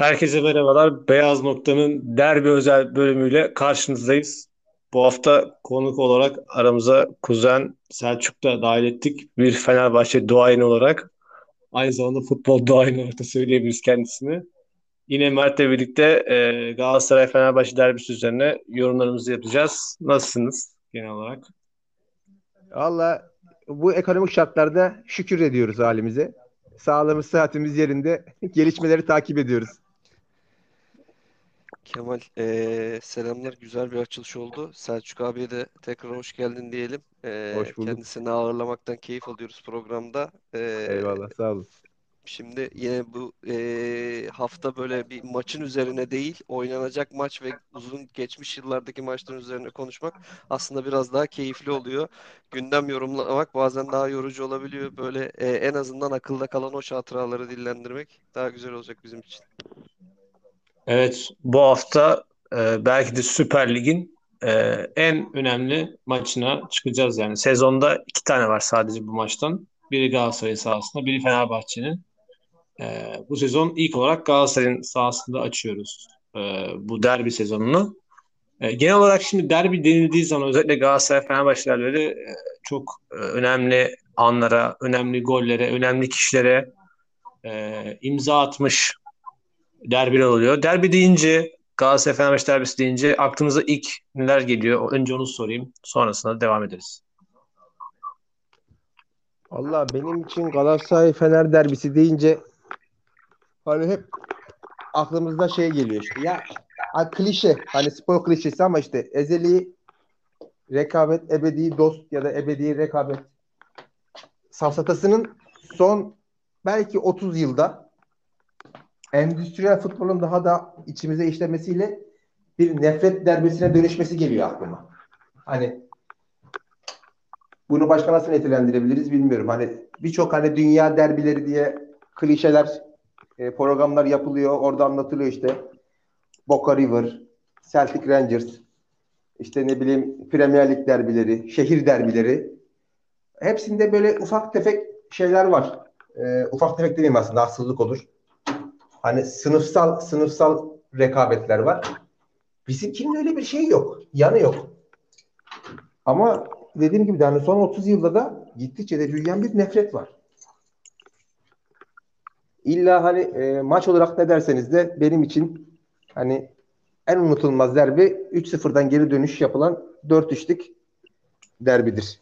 Herkese merhabalar. Beyaz Nokta'nın derbi özel bölümüyle karşınızdayız. Bu hafta konuk olarak aramıza kuzen Selçuk da dahil ettik. Bir Fenerbahçe duayeni olarak. Aynı zamanda futbol duayeni olarak da söyleyebiliriz kendisini. Yine Mert'le birlikte e, Galatasaray-Fenerbahçe derbisi üzerine yorumlarımızı yapacağız. Nasılsınız genel olarak? Valla bu ekonomik şartlarda şükür ediyoruz halimize. Sağlığımız, sıhhatimiz yerinde. Gelişmeleri takip ediyoruz. Kemal ee, selamlar. Güzel bir açılış oldu. Selçuk abiye de tekrar hoş geldin diyelim. Ee, Hoş bulduk. Kendisini ağırlamaktan keyif alıyoruz programda. Ee, Eyvallah sağ olun. Şimdi yine bu ee, hafta böyle bir maçın üzerine değil, oynanacak maç ve uzun geçmiş yıllardaki maçların üzerine konuşmak aslında biraz daha keyifli oluyor. Gündem yorumlamak bazen daha yorucu olabiliyor. Böyle ee, en azından akılda kalan o hatıraları dillendirmek daha güzel olacak bizim için. Evet, bu hafta e, belki de Süper Lig'in e, en önemli maçına çıkacağız yani. Sezonda iki tane var sadece bu maçtan. Biri Galatasaray sahasında, biri Fenerbahçe'nin. E, bu sezon ilk olarak Galatasaray'ın sahasında açıyoruz e, bu derbi sezonunu. E, genel olarak şimdi derbi denildiği zaman özellikle Galatasaray Fenerbahçe e, çok e, önemli anlara, önemli gollere, önemli kişilere e, imza atmış derbiler oluyor. Derbi deyince Galatasaray Fenerbahçe derbisi deyince aklınıza ilk neler geliyor? Önce onu sorayım. Sonrasında devam ederiz. Valla benim için Galatasaray Fener derbisi deyince hani hep aklımızda şey geliyor işte. Ya hani klişe hani spor klişesi ama işte ezeli rekabet, ebedi dost ya da ebedi rekabet safsatasının son belki 30 yılda endüstriyel futbolun daha da içimize işlemesiyle bir nefret derbisine dönüşmesi geliyor aklıma. Hani bunu başka nasıl nitelendirebiliriz bilmiyorum. Hani birçok hani dünya derbileri diye klişeler e, programlar yapılıyor. Orada anlatılıyor işte. Boca River, Celtic Rangers, işte ne bileyim Premier Lig derbileri, şehir derbileri. Hepsinde böyle ufak tefek şeyler var. E, ufak tefek demeyeyim aslında haksızlık olur. Hani sınıfsal sınıfsal rekabetler var. Bizimkinin öyle bir şey yok. Yanı yok. Ama dediğim gibi de hani son 30 yılda da gittikçe de büyüyen bir nefret var. İlla hani e, maç olarak ne derseniz de benim için hani en unutulmaz derbi 3-0'dan geri dönüş yapılan 4-3'lük derbidir.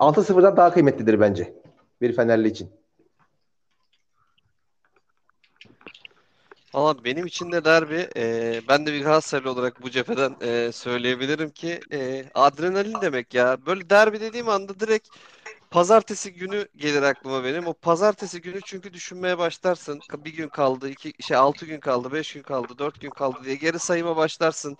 6-0'dan daha kıymetlidir bence bir Fenerli için. Valla benim için de derbi, e, ben de bir Galatasaraylı olarak bu cepheden e, söyleyebilirim ki e, adrenalin demek ya. Böyle derbi dediğim anda direkt pazartesi günü gelir aklıma benim. O pazartesi günü çünkü düşünmeye başlarsın. Bir gün kaldı, iki, şey altı gün kaldı, beş gün kaldı, dört gün kaldı diye geri sayıma başlarsın.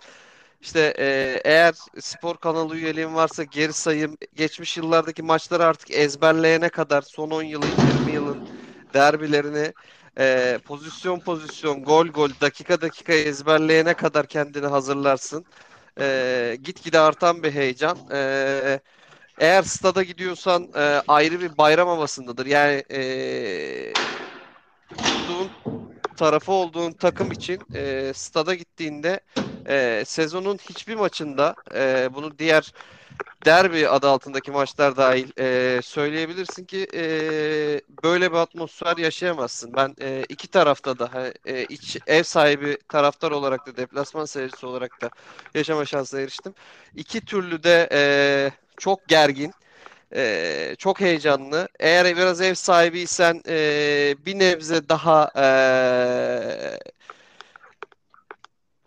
İşte e, eğer spor kanalı üyeliğin varsa geri sayım, geçmiş yıllardaki maçları artık ezberleyene kadar son 10 yılın, 20 yılın derbilerini e, pozisyon pozisyon, gol gol, dakika dakika ezberleyene kadar kendini hazırlarsın. E, gitgide artan bir heyecan. E, eğer stada gidiyorsan e, ayrı bir bayram havasındadır. Yani e, tuttuğun tarafı olduğun takım için e, stada gittiğinde e, sezonun hiçbir maçında e, bunu diğer derbi adı altındaki maçlar dahil e, söyleyebilirsin ki e, böyle bir atmosfer yaşayamazsın. Ben e, iki tarafta da e, iç ev sahibi taraftar olarak da deplasman seyircisi olarak da yaşama şansına eriştim. İki türlü de e, çok gergin. Ee, çok heyecanlı. Eğer biraz ev sahibiysen e, bir nebze daha e,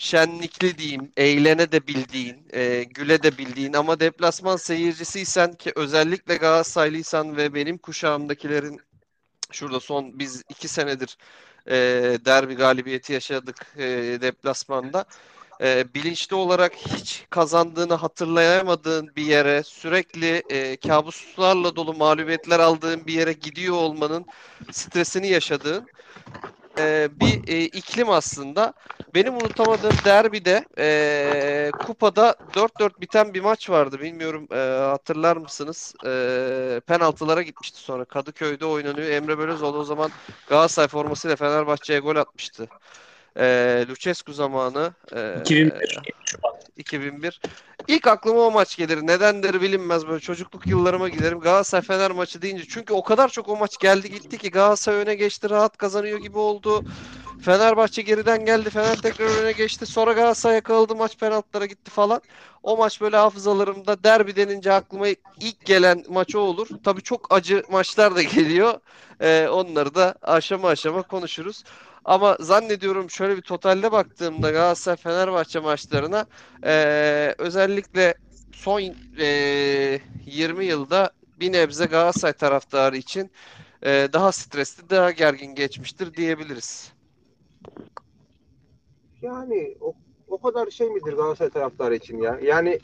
şenlikli diyeyim, eğlene de bildiğin, e, güle de bildiğin ama deplasman seyircisiysen ki özellikle Galatasaraylıysan ve benim kuşağımdakilerin şurada son biz iki senedir e, derbi galibiyeti yaşadık e, deplasmanda. E, bilinçli olarak hiç kazandığını hatırlayamadığın bir yere sürekli e, kabuslarla dolu mağlubiyetler aldığın bir yere gidiyor olmanın stresini yaşadığın e, bir e, iklim aslında. Benim unutamadığım derbide e, kupada 4-4 biten bir maç vardı. Bilmiyorum e, hatırlar mısınız? E, penaltılara gitmişti sonra. Kadıköy'de oynanıyor. Emre Belözoğlu o zaman Galatasaray formasıyla Fenerbahçe'ye gol atmıştı. E, Lucescu zamanı. E, 2001. 2001. İlk aklıma o maç gelir. Nedendir bilinmez böyle çocukluk yıllarıma giderim. Galatasaray Fener maçı deyince. Çünkü o kadar çok o maç geldi gitti ki Galatasaray öne geçti, rahat kazanıyor gibi oldu. Fenerbahçe geriden geldi. Fener tekrar öne geçti. Sonra Galatasaray yakaladı. Maç penaltılara gitti falan. O maç böyle hafızalarımda derbi denince aklıma ilk gelen maç o olur. Tabii çok acı maçlar da geliyor. Ee, onları da aşama aşama konuşuruz. Ama zannediyorum şöyle bir totalde baktığımda Galatasaray Fenerbahçe maçlarına e, özellikle son e, 20 yılda bir nebze Galatasaray taraftarı için e, daha stresli, daha gergin geçmiştir diyebiliriz. Yani o, o kadar şey midir Galatasaray taraftarı için ya? Yani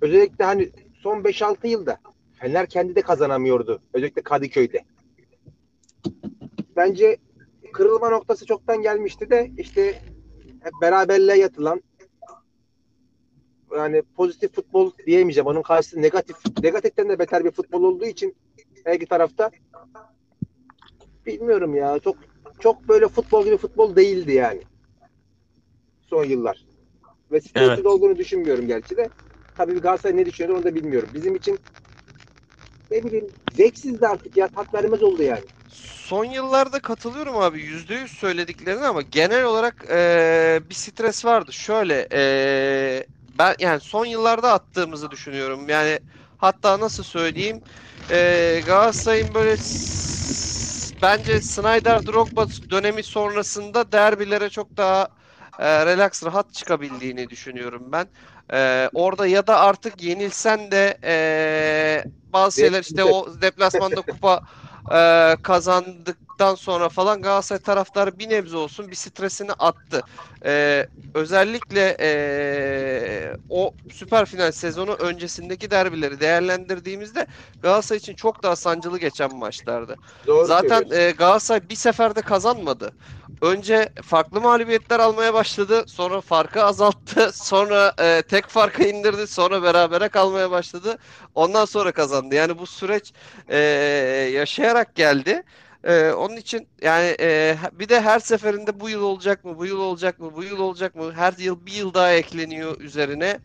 özellikle hani son 5-6 yılda Fener kendi de kazanamıyordu. Özellikle Kadıköy'de. Bence kırılma noktası çoktan gelmişti de işte hep beraberliğe yatılan yani pozitif futbol diyemeyeceğim. Onun karşısında negatif negatiften de beter bir futbol olduğu için her iki tarafta bilmiyorum ya. Çok çok böyle futbol gibi futbol değildi yani. Son yıllar. Ve stresli Evet. olduğunu düşünmüyorum gerçi de. Tabii Galatasaray ne düşünüyor onu da bilmiyorum. Bizim için ne bileyim zevksizdi artık ya. Tat vermez oldu yani. Son yıllarda katılıyorum abi yüzde yüz söylediklerine ama genel olarak eee, bir stres vardı. Şöyle eee, ben yani son yıllarda attığımızı düşünüyorum. Yani hatta nasıl söyleyeyim eee Galatasaray'ın böyle bence Snyder Drogba dönemi sonrasında derbilere çok daha eee, relax rahat çıkabildiğini düşünüyorum ben. Eee, orada ya da artık yenilsen de eee, bazı şeyler işte o deplasmanda kupa e, kazandıktan sonra falan Galatasaray taraftarı bir nebze olsun bir stresini attı. E, özellikle e, o süper final sezonu öncesindeki derbileri değerlendirdiğimizde Galatasaray için çok daha sancılı geçen maçlardı. Doğru Zaten e, Galatasaray bir seferde kazanmadı. Önce farklı mağlubiyetler almaya başladı. Sonra farkı azalttı. Sonra e, tek farka indirdi. Sonra berabere kalmaya başladı. Ondan sonra kazandı. Yani bu süreç e, yaşayarak geldi. E, onun için yani e, bir de her seferinde bu yıl olacak mı? Bu yıl olacak mı? Bu yıl olacak mı? Her yıl bir yıl daha ekleniyor üzerine.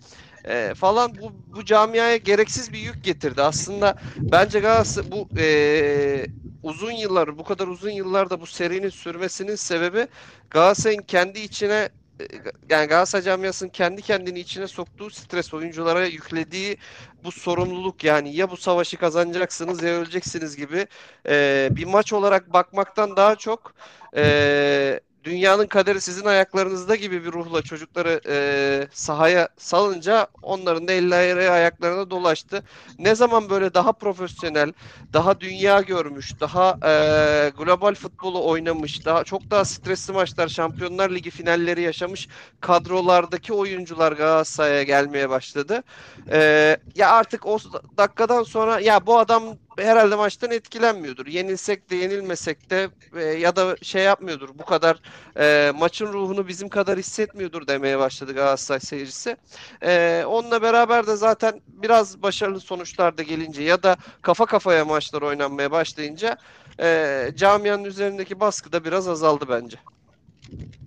E, falan bu bu camiaya gereksiz bir yük getirdi. Aslında bence Galatasaray bu e, uzun yıllar, bu kadar uzun yıllarda bu serinin sürmesinin sebebi Galatasaray'ın kendi içine e, yani Galatasaray camiasının kendi kendini içine soktuğu stres oyunculara yüklediği bu sorumluluk yani ya bu savaşı kazanacaksınız ya öleceksiniz gibi e, bir maç olarak bakmaktan daha çok e, dünyanın kaderi sizin ayaklarınızda gibi bir ruhla çocukları e, sahaya salınca onların da elleri ayaklarına dolaştı. Ne zaman böyle daha profesyonel, daha dünya görmüş, daha e, global futbolu oynamış, daha çok daha stresli maçlar, Şampiyonlar Ligi finalleri yaşamış kadrolardaki oyuncular Galatasaray'a gelmeye başladı. E, ya artık o dakikadan sonra ya bu adam herhalde maçtan etkilenmiyordur. Yenilsek de yenilmesek de e, ya da şey yapmıyordur. Bu kadar e, maçın ruhunu bizim kadar hissetmiyordur demeye başladı Galatasaray seyircisi. E, onunla beraber de zaten biraz başarılı sonuçlar da gelince ya da kafa kafaya maçlar oynanmaya başlayınca e, camianın üzerindeki baskı da biraz azaldı bence.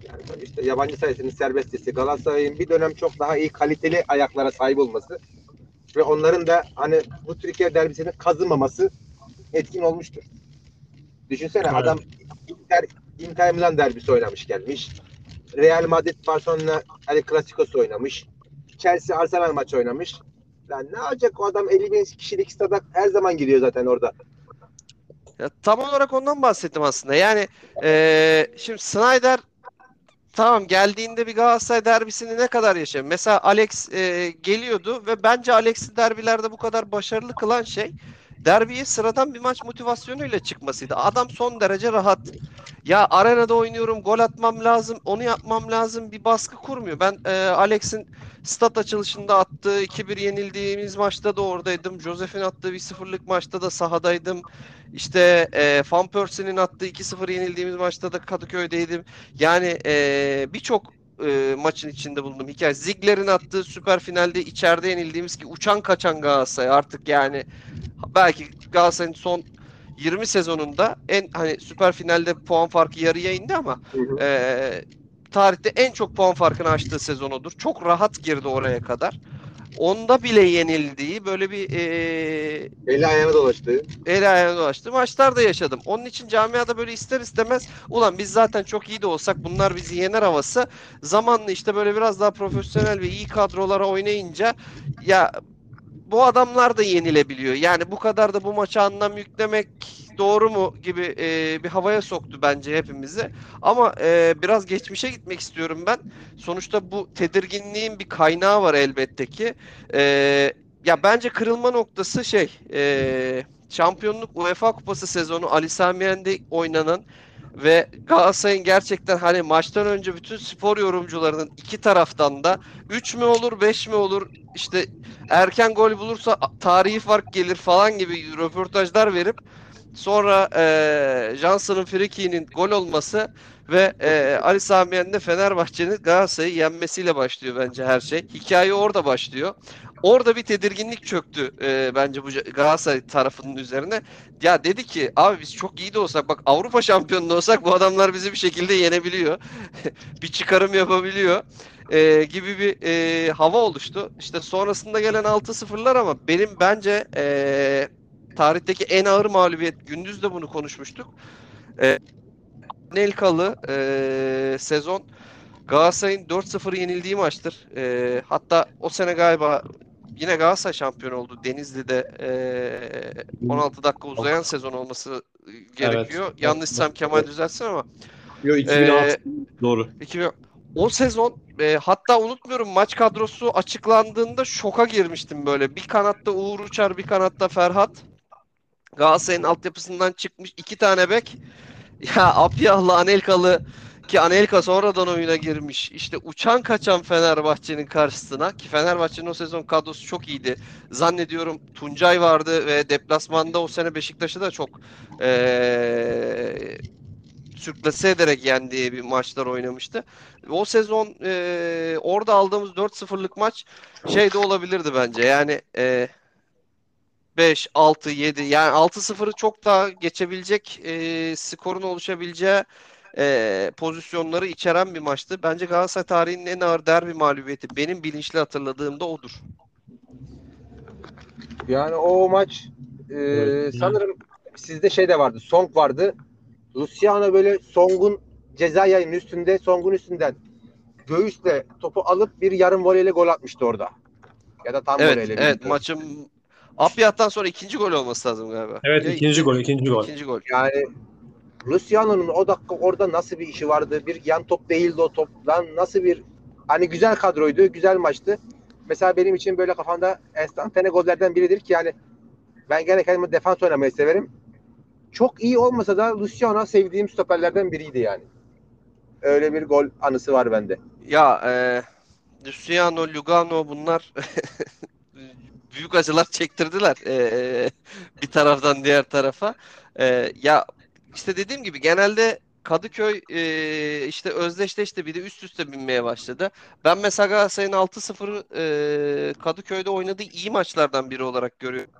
Yani işte yabancı sayısının serbestisi Galatasaray'ın bir dönem çok daha iyi kaliteli ayaklara sahip olması ve onların da hani bu Türkiye derbisinin kazınmaması etkin olmuştur. Düşünsene Evet. adam Inter, Inter Milan derbisi oynamış gelmiş. Real Madrid Barcelona El Clasico'su oynamış. Chelsea Arsenal maçı oynamış. Lan ne olacak o adam 50 bin kişilik stada her zaman giriyor zaten orada. Ya, tam olarak ondan bahsettim aslında. Yani e, şimdi Snyder tamam geldiğinde bir Galatasaray derbisini ne kadar yaşadı? Mesela Alex e, geliyordu ve bence Alex'i derbilerde bu kadar başarılı kılan şey derbiye sıradan bir maç motivasyonuyla çıkmasıydı. Adam son derece rahat. Ya arenada oynuyorum, gol atmam lazım, onu yapmam lazım. Bir baskı kurmuyor. Ben e, Alex'in stat açılışında attığı 2-1 yenildiğimiz maçta da oradaydım. Joseph'in attığı 1-0'lık maçta da sahadaydım. İşte e, Van Persie'nin attığı 2-0 yenildiğimiz maçta da Kadıköy'deydim. Yani e, birçok e, maçın içinde bulundum. Hikaye Ziggler'in attığı süper finalde içeride yenildiğimiz ki uçan kaçan Galatasaray artık yani belki Galatasaray'ın son 20 sezonunda en hani süper finalde puan farkı yarıya indi ama Hı hı. e, tarihte en çok puan farkını açtığı sezon odur. Çok rahat girdi oraya kadar. Onda bile yenildiği böyle bir e, Eli ayağına dolaştı. el ayağına dolaştı. Maçlar da yaşadım. Onun için camiada böyle ister istemez ulan biz zaten çok iyi de olsak bunlar bizi yener havası. Zamanla işte böyle biraz daha profesyonel ve iyi kadrolara oynayınca ya bu adamlar da yenilebiliyor. Yani bu kadar da bu maça anlam yüklemek doğru mu gibi e, bir havaya soktu bence hepimizi. Ama e, biraz geçmişe gitmek istiyorum ben. Sonuçta bu tedirginliğin bir kaynağı var elbette ki. E, ya bence kırılma noktası şey e, şampiyonluk UEFA Kupası sezonu Ali Sami oynanan ve Galatasaray'ın gerçekten hani maçtan önce bütün spor yorumcularının iki taraftan da 3 mü olur 5 mi olur işte erken gol bulursa tarihi fark gelir falan gibi röportajlar verip sonra e, Johnson'ın Friki'nin gol olması ve e, Ali Sami Yen'de Fenerbahçe'nin Galatasaray'ı yenmesiyle başlıyor bence her şey. Hikaye orada başlıyor. Orada bir tedirginlik çöktü e, bence bu Galatasaray tarafının üzerine. Ya dedi ki abi biz çok iyi de olsak bak Avrupa şampiyonu olsak bu adamlar bizi bir şekilde yenebiliyor. bir çıkarım yapabiliyor. E, gibi bir e, hava oluştu. İşte sonrasında gelen 6-0'lar ama benim bence e, tarihteki en ağır mağlubiyet gündüz de bunu konuşmuştuk. E, Nelkalı e, sezon Galatasaray'ın 4-0 yenildiği maçtır. E, hatta o sene galiba yine Galatasaray şampiyon oldu. Denizli'de e, 16 dakika uzayan sezon olması gerekiyor. Evet. Yanlışsam Kemal düzeltsin ama. Yo 2006 doğru. 2000 o sezon e, hatta unutmuyorum maç kadrosu açıklandığında şoka girmiştim böyle. Bir kanatta Uğur Uçar, bir kanatta Ferhat. Galatasaray'ın altyapısından çıkmış iki tane bek. Ya Apyah'la Anelkalı ki Anelka sonradan oyuna girmiş. İşte uçan kaçan Fenerbahçe'nin karşısına ki Fenerbahçe'nin o sezon kadrosu çok iyiydi. Zannediyorum Tuncay vardı ve deplasmanda o sene Beşiktaş'ı da çok ee, sürklase ederek yendiği bir maçlar oynamıştı. O sezon e, orada aldığımız 4-0'lık maç şey de olabilirdi bence. Yani e, 5, 6, 7 yani 6-0'ı çok daha geçebilecek e, skorun oluşabileceği e, pozisyonları içeren bir maçtı. Bence Galatasaray tarihinin en ağır derbi mağlubiyeti benim bilinçli hatırladığımda odur. Yani o maç e, Evet. sanırım sizde şey de vardı. Song vardı. Luciano böyle Song'un ceza yayının üstünde Song'un üstünden göğüsle topu alıp bir yarım voleyle gol atmıştı orada. Ya da tam Evet, voleyle. evet bilmiyorum. maçın Apyat'tan sonra ikinci gol olması lazım galiba. Evet Ya ikinci gol, ikinci gol. İkinci gol. Yani Luciano'nun o dakika orada nasıl bir işi vardı? Bir yan top değildi o top. Lan nasıl bir hani güzel kadroydu, güzel maçtı. Mesela benim için böyle kafamda enstantane gollerden biridir ki yani ben gene kendime defans oynamayı severim. Çok iyi olmasa da Luciano sevdiğim stoperlerden biriydi yani. Öyle bir gol anısı var bende. Ya e, Luciano, Lugano bunlar büyük acılar çektirdiler e, bir taraftan diğer tarafa. E, ya işte dediğim gibi genelde Kadıköy e, işte özdeşleşti bir de üst üste binmeye başladı. Ben mesela Galatasaray'ın 6-0'ı e, Kadıköy'de oynadığı iyi maçlardan biri olarak görüyorum.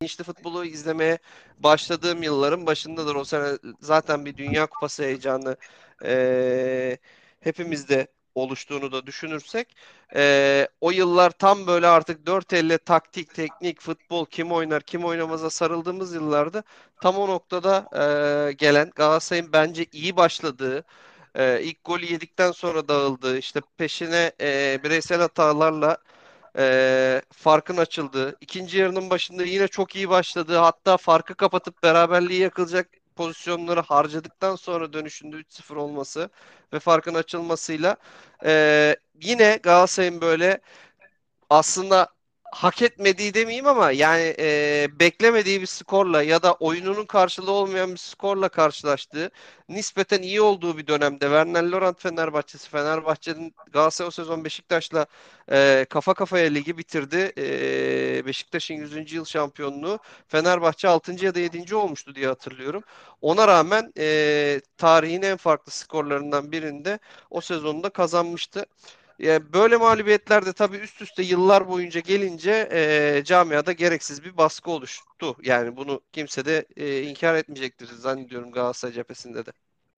İşte futbolu izlemeye başladığım yılların başındadır. O sene zaten bir Dünya Kupası heyecanı e, hepimizde oluştuğunu da düşünürsek e, o yıllar tam böyle artık dört elle taktik, teknik, futbol kim oynar, kim oynamaza sarıldığımız yıllarda tam o noktada e, gelen Galatasaray'ın bence iyi başladığı e, ilk golü yedikten sonra dağıldığı işte peşine e, bireysel hatalarla e, farkın açıldığı, ikinci yarının başında yine çok iyi başladığı, hatta farkı kapatıp beraberliği yakılacak pozisyonları harcadıktan sonra dönüşünde 3-0 olması ve farkın açılmasıyla e, yine Galatasaray'ın böyle aslında hak etmediği demeyeyim ama yani e, beklemediği bir skorla ya da oyununun karşılığı olmayan bir skorla karşılaştığı nispeten iyi olduğu bir dönemde Werner Lorant Fenerbahçesi Fenerbahçe'nin Galatasaray o sezon Beşiktaş'la e, kafa kafaya ligi bitirdi. E, Beşiktaş'ın 100. yıl şampiyonluğu Fenerbahçe 6. ya da 7. olmuştu diye hatırlıyorum. Ona rağmen e, tarihin en farklı skorlarından birinde o sezonda kazanmıştı. Yani böyle mağlubiyetler de tabii üst üste yıllar boyunca gelince e, camiada gereksiz bir baskı oluştu. Yani bunu kimse de e, inkar etmeyecektir zannediyorum Galatasaray cephesinde de.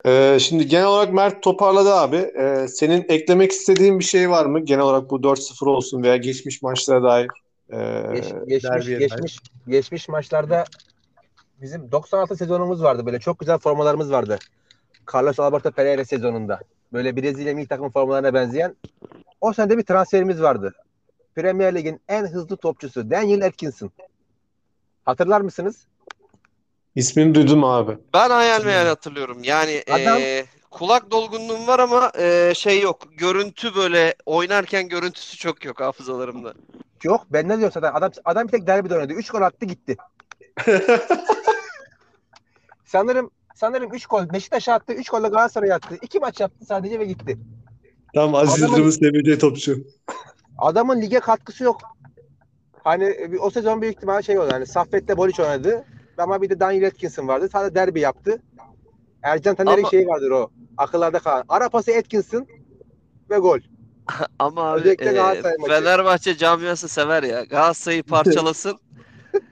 Ee, şimdi genel olarak Mert toparladı abi. Ee, senin eklemek istediğin bir şey var mı? Genel olarak bu 4-0 olsun veya geçmiş maçlara dair. E, Geç, geçmiş, dair. geçmiş, geçmiş maçlarda bizim 96 sezonumuz vardı böyle çok güzel formalarımız vardı. Carlos Alberto Pereira sezonunda. Böyle Brezilya milli takım formalarına benzeyen. O sene de bir transferimiz vardı. Premier Lig'in en hızlı topçusu Daniel Atkinson. Hatırlar mısınız? İsmini duydum abi. Ben hayal meyal hatırlıyorum. Yani Adam- e, kulak dolgunluğum var ama e, şey yok. Görüntü böyle oynarken görüntüsü çok yok hafızalarımda. Yok ben ne diyorum zaten adam, adam bir tek derbide oynadı. 3 gol attı gitti. Sanırım sanırım 3 gol Beşiktaş'a attı. 3 gol de Galatasaray'a attı. 2 maç yaptı sadece ve gitti. Tam Aziz Yıldırım'ın seveceği topçu. Adamın lige katkısı yok. Hani e, o sezon büyük ihtimalle şey oldu. Hani Saffet'le Boliç oynadı. Ama bir de Daniel Atkinson vardı. Sadece derbi yaptı. Ercan Taner'in Ama- şeyi vardır o. Akıllarda kalan. Ara pası Atkinson ve gol. Ama abi Özellikle e. Fenerbahçe camiası sever ya. Galatasaray'ı parçalasın.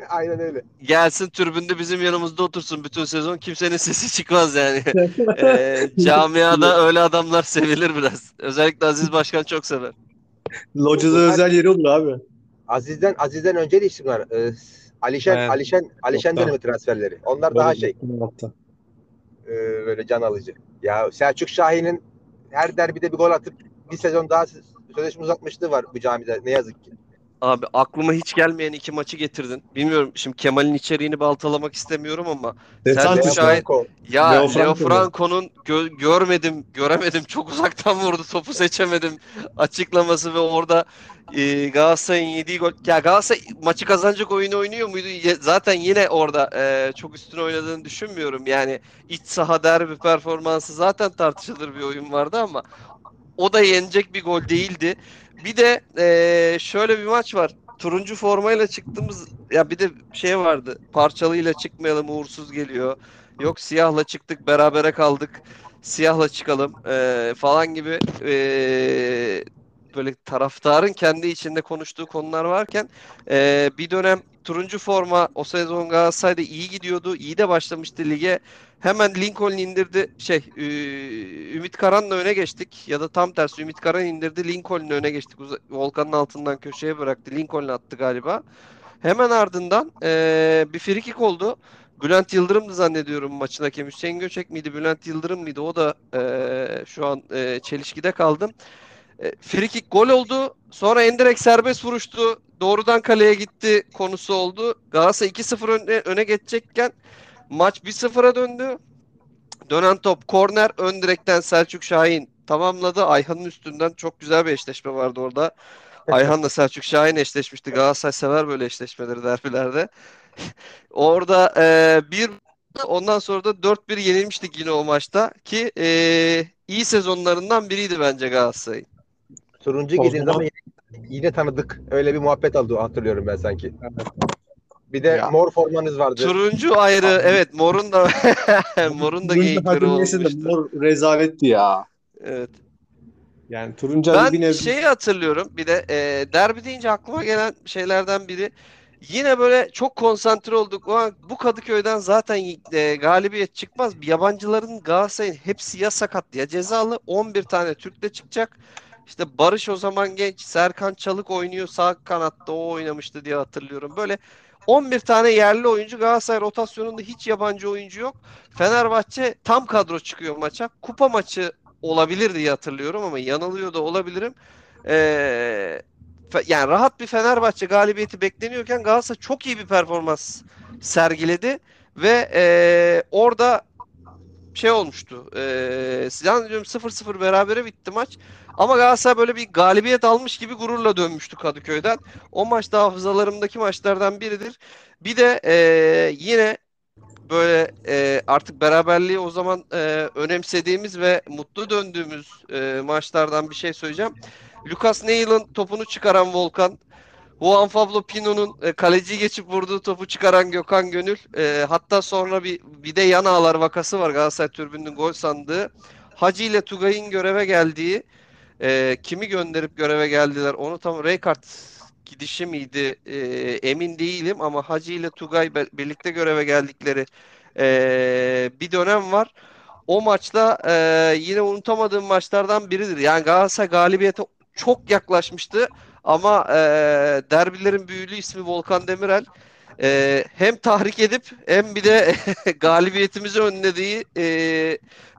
Aynen öyle. gelsin tribünde bizim yanımızda otursun bütün sezon kimsenin sesi çıkmaz yani. Ee, camiada öyle adamlar sevilir biraz. Özellikle Aziz Başkan çok sever. Loca'da özel yeri olur abi. Aziz'den Aziz'den önce de isim var. Ee, Alişen Evet. Alişen Alişen daha- dönemi transferleri. Onlar daha Böyle- şey e, böyle can alıcı. Ya Selçuk Şahin'in her derbide bir gol atıp bir sezon daha sözleşme uzatmışlığı var bu camide ne yazık ki. Abi aklıma hiç gelmeyen iki maçı getirdin. Bilmiyorum şimdi Kemal'in içeriğini baltalamak istemiyorum ama Selçuk Leo. Şahin- Franco. ya Leo Leo? Franco'nun gö- görmedim, göremedim. Çok uzaktan vurdu, topu seçemedim açıklaması ve orada e, Galatasaray'ın yediği gol. Ya Galatasaray maçı kazanacak oyunu oynuyor muydu? Ye- Zaten yine orada e, çok üstüne oynadığını düşünmüyorum. Yani iç saha derbi performansı zaten tartışılır bir oyun vardı ama o da yenecek bir gol değildi. Bir de e, şöyle bir maç var. Turuncu formayla çıktığımız ya bir de şey vardı. Parçalıyla çıkmayalım uğursuz geliyor. Yok siyahla çıktık berabere kaldık. Siyahla çıkalım e, falan gibi e, böyle taraftarın kendi içinde konuştuğu konular varken e, bir dönem turuncu forma o sezon Galatasaray'da iyi gidiyordu. İyi de başlamıştı lige. Hemen Lincoln indirdi. Şey, e, Ümit Karan'la öne geçtik. Ya da tam tersi Ümit Karan indirdi. Lincoln'la öne geçtik. Volkan'ın altından köşeye bıraktı. Lincoln'la attı galiba. Hemen ardından e, bir frikik oldu. Bülent Yıldırım'dı zannediyorum maçın hakemi. Hüseyin Göçek miydi? Bülent Yıldırım mıydı? O da e, şu an e, çelişkide kaldım. E, frikik gol oldu. Sonra Endirek serbest vuruştu. Doğrudan kaleye gitti konusu oldu. Galatasaray 2-0 öne, öne geçecekken maç 1-0'a döndü. Dönen top korner ön direkten Selçuk Şahin tamamladı. Ayhan'ın üstünden çok güzel bir eşleşme vardı orada. Ayhan'la Selçuk Şahin eşleşmişti. Galatasaray sever böyle eşleşmeleri derbilerde. Orada e, bir ondan sonra da 4-1 yenilmiştik yine o maçta ki e, iyi sezonlarından biriydi bence Galatasaray'ın. Turuncu O giydiğin zaman- yine, yine tanıdık. Öyle bir muhabbet aldı hatırlıyorum ben sanki. Bir de Ya. mor formanız vardı. Turuncu ayrı evet morun da morun da geyikleri neyse de olmuştu. mor rezaletti ya. Evet. Yani turuncu hadi bir Ben nebze- şeyi hatırlıyorum bir de e, derbi deyince aklıma gelen şeylerden biri yine böyle çok konsantre olduk. Ulan bu Kadıköy'den zaten e, galibiyet çıkmaz. Yabancıların Galatasaray'ın hepsi ya sakat ya cezalı. 11 tane Türk'le çıkacak. İşte Barış o zaman genç, Serkan Çalık oynuyor sağ kanatta o oynamıştı diye hatırlıyorum. Böyle 11 tane yerli oyuncu Galatasaray rotasyonunda hiç yabancı oyuncu yok. Fenerbahçe tam kadro çıkıyor maça. Kupa maçı olabilir diye hatırlıyorum ama yanılıyor da olabilirim. Ee, yani rahat bir Fenerbahçe galibiyeti bekleniyorken Galatasaray çok iyi bir performans sergiledi ve ee, orada şey olmuştu. Ee, zannediyorum 0-0 berabere bitti maç. Ama Galatasaray böyle bir galibiyet almış gibi gururla dönmüştü Kadıköy'den. O maç da hafızalarımdaki maçlardan biridir. Bir de e, yine böyle e, artık beraberliği o zaman e, önemsediğimiz ve mutlu döndüğümüz e, maçlardan bir şey söyleyeceğim. Lucas Neil'ın topunu çıkaran Volkan, Juan Pablo Pino'nun e, kaleciyi geçip vurduğu topu çıkaran Gökhan Gönül. E, hatta sonra bir bir de yan ağlar vakası var Galatasaray tribününün gol sandığı. Hacı ile Tugay'ın göreve geldiği e, kimi gönderip göreve geldiler onu tam Raykart gidişi miydi e, emin değilim ama Hacı ile Tugay be- birlikte göreve geldikleri e, bir dönem var. O maçta e, yine unutamadığım maçlardan biridir. Yani Galatasaray galibiyete çok yaklaşmıştı ama e, derbilerin büyülü ismi Volkan Demirel e, hem tahrik edip hem bir de galibiyetimizi önlediği e,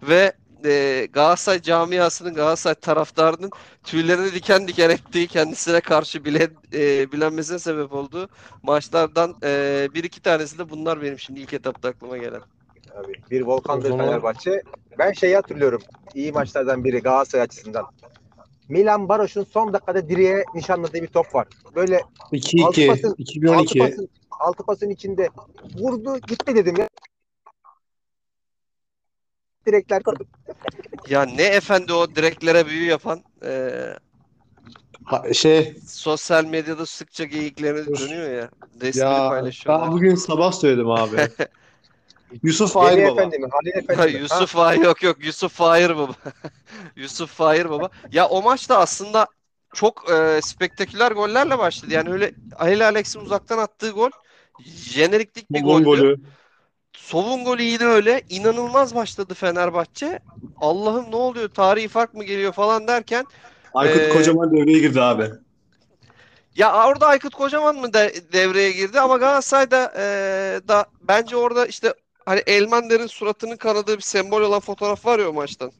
ve e, Galatasaray camiasının, Galatasaray taraftarının tüylerini diken diken ettiği, kendisine karşı bile e, bilenmesine sebep olduğu maçlardan e, bir iki tanesi de bunlar benim şimdi ilk etapta aklıma gelen. Abi, bir Volkan O bir zaman- Fenerbahçe. Ben şeyi hatırlıyorum. İyi maçlardan biri Galatasaray açısından. Milan Baroş'un son dakikada direğe nişanladığı bir top var. Böyle 2-2, Altı pasın- altı 2012. pasın, altı pasın içinde vurdu gitti dedim ya. Direkler Ya ne efendi o direklere büyü yapan e, Ha, şey sosyal medyada sıkça geyikleri Dur. dönüyor ya. Resmini ya paylaşıyorlar. ben bugün sabah söyledim abi. Yusuf Veli Ayrı Efendi mi? Halil Efendi Ha, mi? Yusuf Fahir yok yok Yusuf Fahir baba. Yusuf Fahir baba. Ya o maçta aslında çok e, spektaküler gollerle başladı. Yani öyle Halil Alex'in uzaktan attığı gol jeneriklik bir Bugün goldü. golü. Sovun golü yine öyle. İnanılmaz başladı Fenerbahçe. Allah'ım ne oluyor? Tarihi fark mı geliyor falan derken Aykut Ee, Kocaman devreye girdi abi. Ya orada Aykut Kocaman mı de, devreye girdi ama Galatasaray'da e, da bence orada işte hani Elmander'in suratının kanadığı bir sembol olan fotoğraf var ya o maçtan.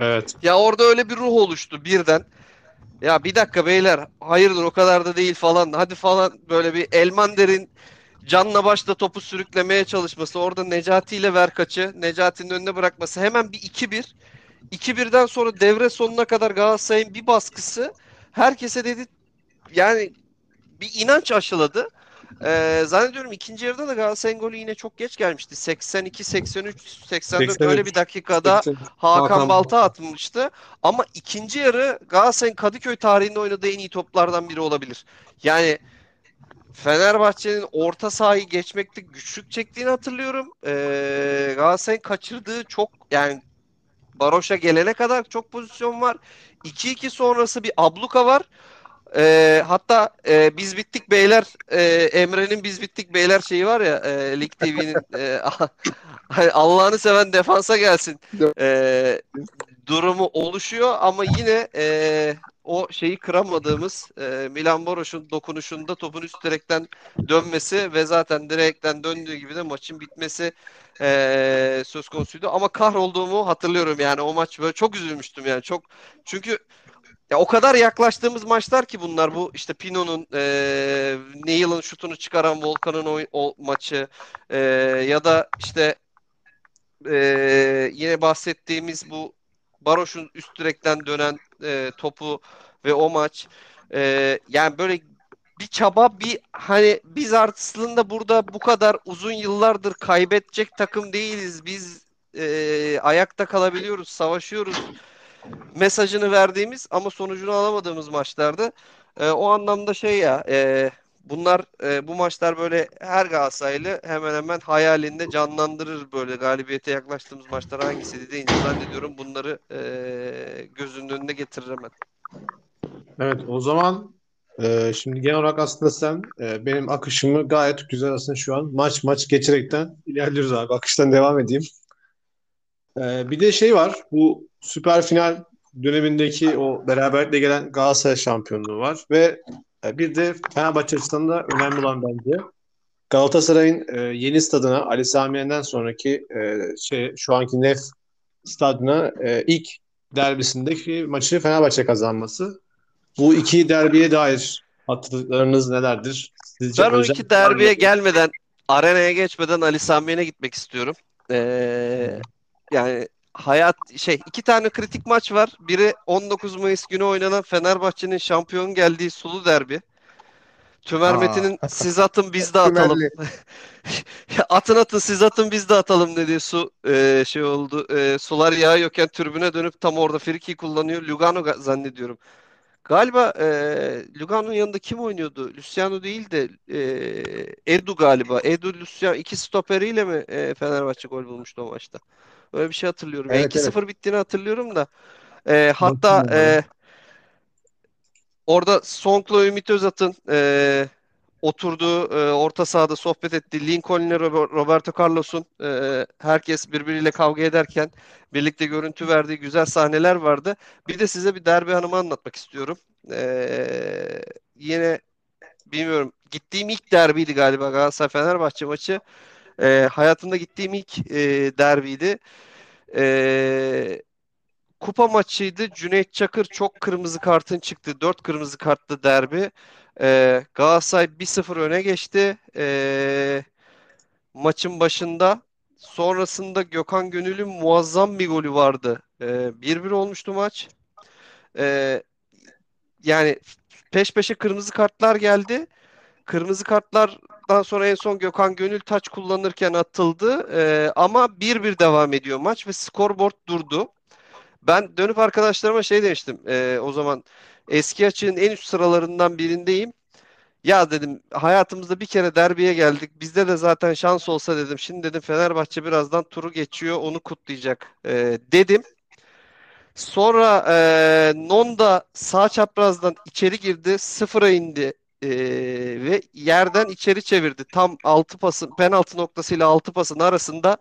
Evet. Ya orada öyle bir ruh oluştu birden. Ya bir dakika beyler hayırdır o kadar da değil falan hadi falan böyle bir Elmander'in canla başla topu sürüklemeye çalışması orada Necati ile Verkaç'ı Necati'nin önüne bırakması hemen bir 2-1 2-1'den sonra devre sonuna kadar Galatasaray'ın bir baskısı herkese dedi yani bir inanç aşıladı. Ee, zannediyorum ikinci yarıda da Galatasaray'ın golü yine çok geç gelmişti. 82, 83, 84 öyle 83. bir dakikada Hakan, Hakan. Balta atmıştı. Ama ikinci yarı Galatasaray'ın Kadıköy tarihinde oynadığı en iyi toplardan biri olabilir. Yani Fenerbahçe'nin orta sahayı geçmekte güçlük çektiğini hatırlıyorum. Ee, Galatasaray'ın kaçırdığı çok yani Baroş'a gelene kadar çok pozisyon var. 2-2 sonrası bir abluka var. Ee, hatta e, biz bittik beyler e, Emre'nin biz bittik beyler şeyi var ya e, Lig TV'nin e, Allah'ını seven defansa gelsin e, durumu oluşuyor ama yine e, o şeyi kıramadığımız e, Milan Boroş'un dokunuşunda topun üst direkten dönmesi ve zaten direkten döndüğü gibi de maçın bitmesi e, söz konusuydu. Ama kahrolduğumu hatırlıyorum yani. O maç böyle çok üzülmüştüm yani. Çok çünkü ya o kadar yaklaştığımız maçlar ki bunlar. Bu işte Pino'nun e, Neil'ın şutunu çıkaran Volkan'ın o, o maçı e, ya da işte e, yine bahsettiğimiz bu Baroş'un üst direkten dönen e, topu ve o maç e, yani böyle bir çaba bir hani biz aslında burada bu kadar uzun yıllardır kaybedecek takım değiliz biz e, ayakta kalabiliyoruz savaşıyoruz mesajını verdiğimiz ama sonucunu alamadığımız maçlardı. E, o anlamda şey ya e, bunlar e, bu maçlar böyle her Galatasaraylı hemen hemen hayalinde canlandırır böyle galibiyete yaklaştığımız maçlar hangisiydi deyince zannediyorum bunları e, gözünün önüne getirir hemen. Evet o zaman e, şimdi genel olarak aslında sen e, benim akışımı gayet güzel aslında şu an maç maç geçerekten ilerliyoruz abi. Akıştan devam edeyim. E, bir de şey var bu süper final dönemindeki o beraberlikle gelen Galatasaray şampiyonluğu var ve bir de Fenerbahçe açısından da önemli olan bence Galatasaray'ın e, yeni stadına Ali Sami Yen'den sonraki e, şey şu anki Nef stadına e, ilk derbisindeki maçı Fenerbahçe kazanması. Bu iki derbiye dair hatırlıklarınız nelerdir? Sizce Ben o iki derbiye gelmeden arenaya geçmeden Ali Sami Yen'e gitmek istiyorum. Ee, yani hayat şey iki tane kritik maç var. Biri 19 Mayıs günü oynanan Fenerbahçe'nin şampiyon geldiği Sulu Derbi. Tümer Aa. Metin'in siz atın biz de atalım. Atın atın siz atın biz de atalım dediği su e, şey oldu. E, sular yağıyorken türbüne dönüp tam orada friki kullanıyor. Lugano ga- zannediyorum. Galiba e, Lugano'nun yanında kim oynuyordu? Luciano değil de e, Edu galiba. Edu Luciano iki stoperiyle mi e, Fenerbahçe gol bulmuştu o maçta? Öyle bir şey hatırlıyorum. Yani Evet, 2-0 bittiğini hatırlıyorum da. E, hatta e, orada Song'la Ümit Özat'ın e, oturduğu e, orta sahada sohbet ettiği Lincoln ile Rober- Roberto Carlos'un e, herkes birbiriyle kavga ederken birlikte görüntü verdiği güzel sahneler vardı. Bir de size bir derbi hanımı anlatmak istiyorum. E, yine bilmiyorum gittiğim ilk derbiydi galiba Galatasaray Fenerbahçe maçı. E, hayatımda gittiğim ilk e, derbiydi. E, kupa maçıydı. Cüneyt Çakır çok kırmızı kartın çıktı. 4 kırmızı kartlı derbi. Ee, Galatasaray 1-0 öne geçti. Ee, maçın başında. Sonrasında Gökhan Gönül'ün muazzam bir golü vardı. Ee, 1-1 olmuştu maç. Ee, yani peş peşe kırmızı kartlar geldi. Kırmızı kartlardan sonra en son Gökhan Gönül taç kullanırken atıldı. Ee, ama 1-1 devam ediyor maç ve skorboard durdu. Ben dönüp arkadaşlarıma şey demiştim. e, o zaman eski açığın en üst sıralarından birindeyim. Ya dedim hayatımızda bir kere derbiye geldik. Bizde de zaten şans olsa dedim. Şimdi dedim Fenerbahçe birazdan turu geçiyor. Onu kutlayacak e, dedim. Sonra e, Nonda sağ çaprazdan içeri girdi. Sıfıra indi. E, ve yerden içeri çevirdi. Tam altı pasın penaltı noktasıyla altı pasın arasında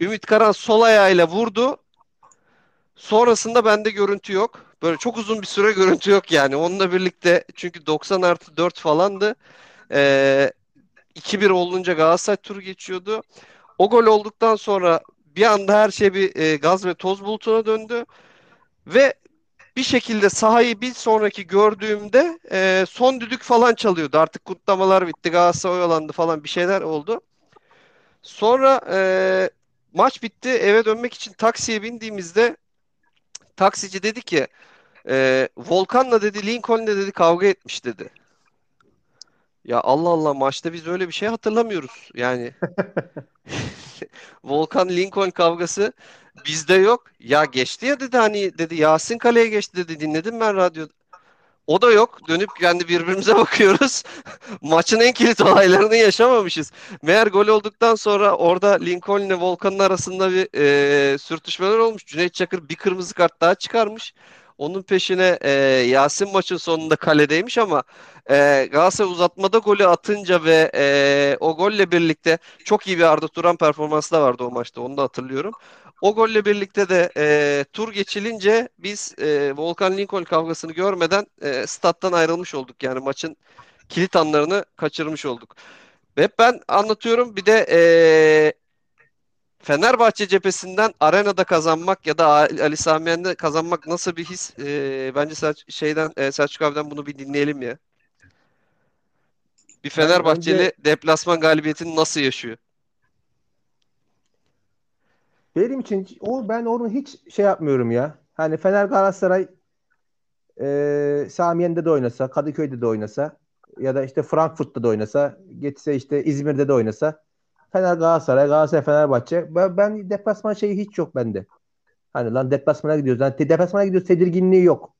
Ümit Karan sol ayağıyla vurdu. Sonrasında bende görüntü yok. Böyle çok uzun bir süre görüntü yok yani. Onunla birlikte çünkü 90 artı 4 falandı. Ee, 2-1 olunca Galatasaray turu geçiyordu. O gol olduktan sonra bir anda her şey bir e, gaz ve toz bulutuna döndü. Ve bir şekilde sahayı bir sonraki gördüğümde e, son düdük falan çalıyordu. Artık kutlamalar bitti. Galatasaray oyalandı falan bir şeyler oldu. Sonra e, maç bitti. Eve dönmek için taksiye bindiğimizde taksici dedi ki e, Volkan'la dedi Lincoln'le dedi kavga etmiş dedi. Ya Allah Allah maçta biz öyle bir şey hatırlamıyoruz. Yani Volkan Lincoln kavgası bizde yok. Ya geçti ya dedi hani dedi Yasin kaleye geçti dedi dinledim ben radyoda. O da yok. Dönüp kendi birbirimize bakıyoruz. Maçın en kilit olaylarını yaşamamışız. Meğer gol olduktan sonra orada Lincoln ile Volkan'ın arasında bir e, sürtüşmeler olmuş. Cüneyt Çakır bir kırmızı kart daha çıkarmış. Onun peşine e, Yasin maçın sonunda kaledeymiş ama e, Galatasaray uzatmada golü atınca ve e, o golle birlikte çok iyi bir Arda Turan performansı da vardı o maçta. Onu da hatırlıyorum. O golle birlikte de e, tur geçilince biz e, Volkan Lincoln kavgasını görmeden e, stat'tan ayrılmış olduk. Yani maçın kilit anlarını kaçırmış olduk. Hep ben anlatıyorum. Bir de e, Fenerbahçe cephesinden arenada kazanmak ya da Ali Sami Yen'de kazanmak nasıl bir his? E, bence Selç- şeyden e, Selçuk abiden bunu bir dinleyelim ya. Bir Fenerbahçeli önce- deplasman galibiyetini nasıl yaşıyor? Benim için o ben onu hiç şey yapmıyorum ya. Hani Fener Galatasaray e, Samiyen'de de oynasa, Kadıköy'de de oynasa ya da işte Frankfurt'ta da oynasa, gitse işte İzmir'de de oynasa Fener Galatasaray, Galatasaray Fenerbahçe. Ben, ben deplasman şeyi hiç yok bende. Hani lan deplasmana gidiyoruz. Lan deplasmana gidiyoruz tedirginliği yok.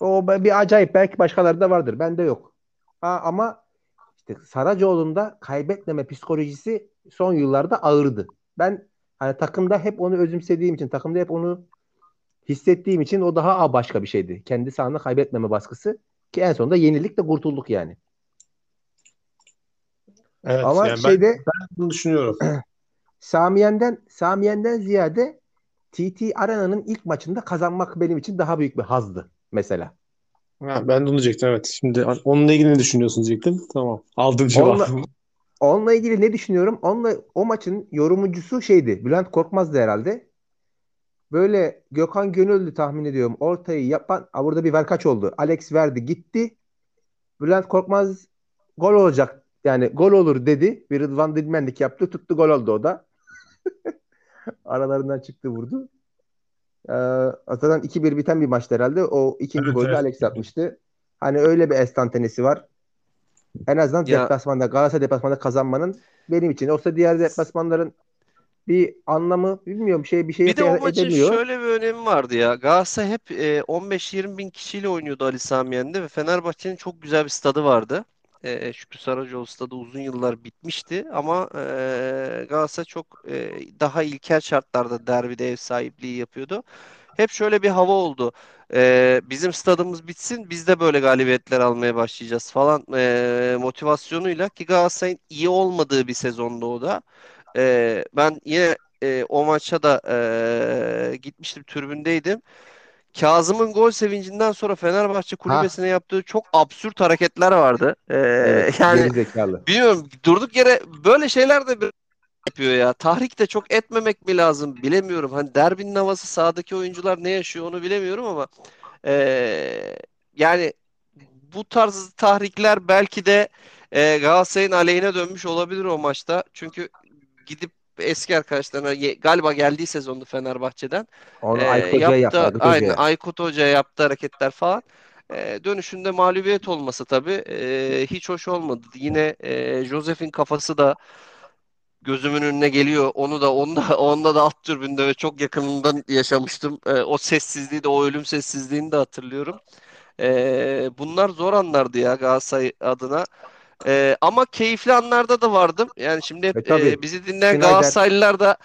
O bir acayip. Belki başkalarında vardır. Bende yok. Ha, ama işte Saracoğlu'nda kaybetmeme psikolojisi son yıllarda ağırdı. Ben hani takımda hep onu özümsediğim için, takımda hep onu hissettiğim için o daha başka bir şeydi. Kendi sahanda kaybetmeme baskısı ki en sonunda yenilikle kurtulduk yani. Evet, Ama yani ben şeyde bunu düşünüyorum. Samiyen'den Samiyen'den ziyade TT Arena'nın ilk maçında kazanmak benim için daha büyük bir hazdı mesela. Ha, ben de onu diyecektim evet. Şimdi onunla ilgili ne düşünüyorsun diyecektim. Tamam. Aldım Onunla, cevabı. Onunla ilgili ne düşünüyorum? Onunla o maçın yorumcusu şeydi. Bülent Korkmaz'dı herhalde. Böyle Gökhan Gönüllü tahmin ediyorum. Ortayı yapan Aa, burada bir verkaç oldu. Alex verdi gitti. Bülent Korkmaz gol olacak. Yani gol olur dedi. Bir Rıdvan Dilmenlik yaptı. Tuttu gol oldu o da. Aralarından çıktı vurdu. Ee, zaten 2-1 biten bir maçtı herhalde. O ikinci Evet, golü evet. Alex atmıştı. Hani öyle bir estantenesi var. En azından Ya- deplasmanda, Galatasaray deplasmanda kazanmanın benim için. Yoksa diğer deplasmanların bir anlamı bilmiyorum şey bir şeye Bir de o maçın edemiyor. şöyle bir önemi vardı ya. Galatasaray hep e, 15-20 bin kişiyle oynuyordu Ali Sami Yen'de ve Fenerbahçe'nin çok güzel bir stadı vardı. E, Şükrü Saracoğlu stadı uzun yıllar bitmişti ama e, Galatasaray çok e, daha ilkel şartlarda derbide ev sahipliği yapıyordu. Hep şöyle bir hava oldu. E, bizim stadımız bitsin biz de böyle galibiyetler almaya başlayacağız falan e, motivasyonuyla ki Galatasaray'ın iyi olmadığı bir sezonda o da. E, ben yine e, o maça da e, gitmiştim, tribündeydim. Kazım'ın gol sevincinden sonra Fenerbahçe kulübesine yaptığı çok absürt hareketler vardı. E, Evet, yani bilmiyorum durduk yere böyle şeyler de yapıyor ya. Tahrik de çok etmemek mi lazım bilemiyorum. Hani derbinin havası sahadaki oyuncular ne yaşıyor onu bilemiyorum ama e, yani bu tarz tahrikler belki de e, Galatasaray'ın aleyhine dönmüş olabilir o maçta. Çünkü gidip eski arkadaşlarına galiba geldiği sezonda Fenerbahçe'den Onu e, Aykut Hoca'ya yaptı. yaptı Aykut aynen Hoca'ya. Aykut Hoca'ya yaptığı hareketler falan. E, dönüşünde mağlubiyet olması tabii e, hiç hoş olmadı. Yine e, Josef'in kafası da gözümün önüne geliyor. Onu da onda onda da alt tribünde ve çok yakınından yaşamıştım. E, o sessizliği de o ölüm sessizliğini de hatırlıyorum. E, bunlar zor anlardı ya Galatasaray adına. E, ama keyifli anlarda da vardım. Yani şimdi E, tabii. e, bizi dinleyen Snyder- Galatasaraylılar da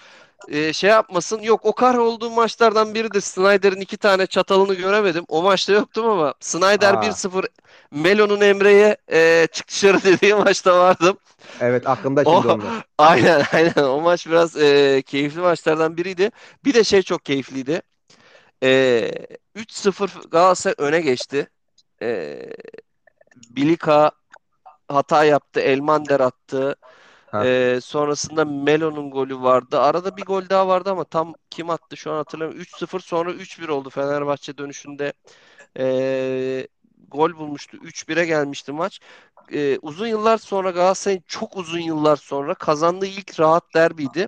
e, şey yapmasın. Yok o kahrolduğum maçlardan biridir. Snyder'in iki tane çatalını göremedim. O maçta yoktum ama Snyder Aa. 1-0 Melo'nun Emre'ye e, çık dışarı dediği maçta vardım. Evet aklımda O, şimdi onlar. aynen aynen o maç biraz e, keyifli maçlardan biriydi. Bir de şey çok keyifliydi. E, 3-0 Galatasaray öne geçti. E, Bilika hata yaptı. Elmander attı. Ha. E, sonrasında Melo'nun golü vardı. Arada bir gol daha vardı ama tam kim attı şu an hatırlamıyorum. 3-0 sonra 3-1 oldu Fenerbahçe dönüşünde. E, gol bulmuştu. 3-1'e gelmişti maç. E, uzun yıllar sonra Galatasaray'ın çok uzun yıllar sonra kazandığı ilk rahat derbiydi.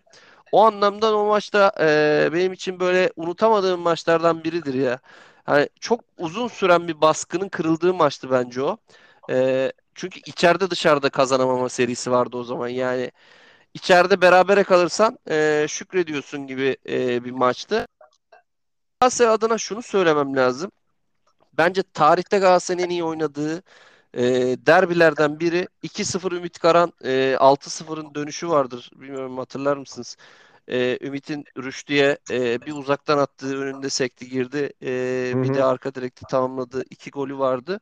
O anlamda o maçta e, benim için böyle unutamadığım maçlardan biridir ya. Hani çok uzun süren bir baskının kırıldığı maçtı bence o. E, çünkü içeride dışarıda kazanamama serisi vardı o zaman. Yani içeride berabere kalırsan e, şükrediyorsun gibi e, bir maçtı. Galatasaray adına şunu söylemem lazım. Bence tarihte Galatasaray'ın en iyi oynadığı e, derbilerden biri 2-0 Ümit Karan e, 6-0'ın dönüşü vardır. Bilmiyorum hatırlar mısınız? E, Ümit'in Rüştü'ye e, bir uzaktan attığı önünde sekti girdi. E, bir de arka direkte tamamladığı iki golü vardı.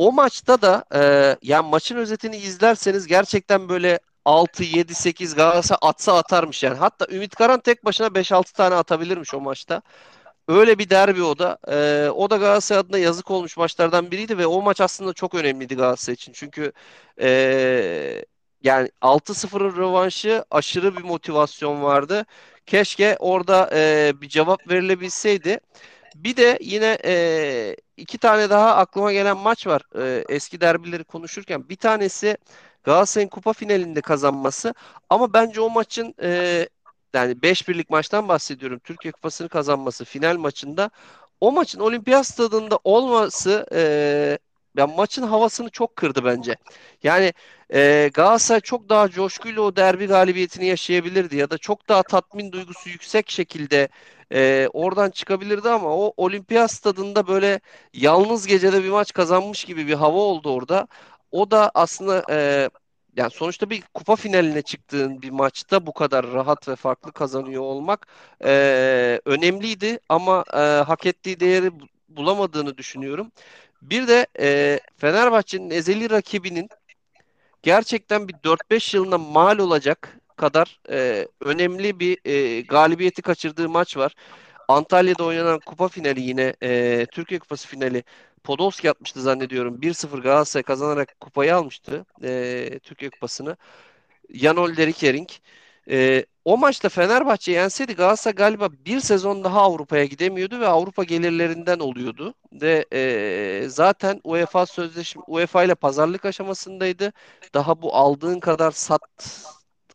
O maçta da e, yani maçın özetini izlerseniz gerçekten böyle 6, 7, 8 Galatasaray atsa atarmış yani. Hatta Ümit Karan tek başına 5-6 tane atabilirmiş o maçta. Öyle bir derbi o da. Ee, o da Galatasaray adına yazık olmuş maçlardan biriydi ve o maç aslında çok önemliydi Galatasaray için. Çünkü ee, yani 6-0'ın rövanşı aşırı bir motivasyon vardı. Keşke orada ee, bir cevap verilebilseydi. Bir de yine ee, iki tane daha aklıma gelen maç var. Ee, eski derbileri konuşurken. Bir tanesi Galatasaray'ın kupa finalinde kazanması. Ama bence o maçın ee, yani 5 birlik maçtan bahsediyorum. Türkiye Kupası'nı kazanması final maçında. O maçın Olimpiyat Stadında olması e, ya maçın havasını çok kırdı bence. Yani e, Galatasaray çok daha coşkuyla o derbi galibiyetini yaşayabilirdi ya da çok daha tatmin duygusu yüksek şekilde e, oradan çıkabilirdi ama o Olimpiyat Stadında böyle yalnız gecede bir maç kazanmış gibi bir hava oldu orada. O da aslında e, yani sonuçta bir kupa finaline çıktığın bir maçta bu kadar rahat ve farklı kazanıyor olmak e, önemliydi ama e, hak ettiği değeri bu- bulamadığını düşünüyorum. Bir de e, Fenerbahçe'nin ezeli rakibinin gerçekten bir 4-5 yılına mal olacak kadar e, önemli bir e, galibiyeti kaçırdığı maç var. Antalya'da oynanan kupa finali yine e, Türkiye Kupası finali Podolski atmıştı zannediyorum. 1-0 Galatasaray kazanarak kupayı almıştı e, Türkiye Kupası'nı. Yanol Derikering. E, o maçta Fenerbahçe yenseydi Galatasaray galiba bir sezon daha Avrupa'ya gidemiyordu ve Avrupa gelirlerinden oluyordu. Ve e, zaten UEFA sözleşme UEFA ile pazarlık aşamasındaydı. Daha bu aldığın kadar sat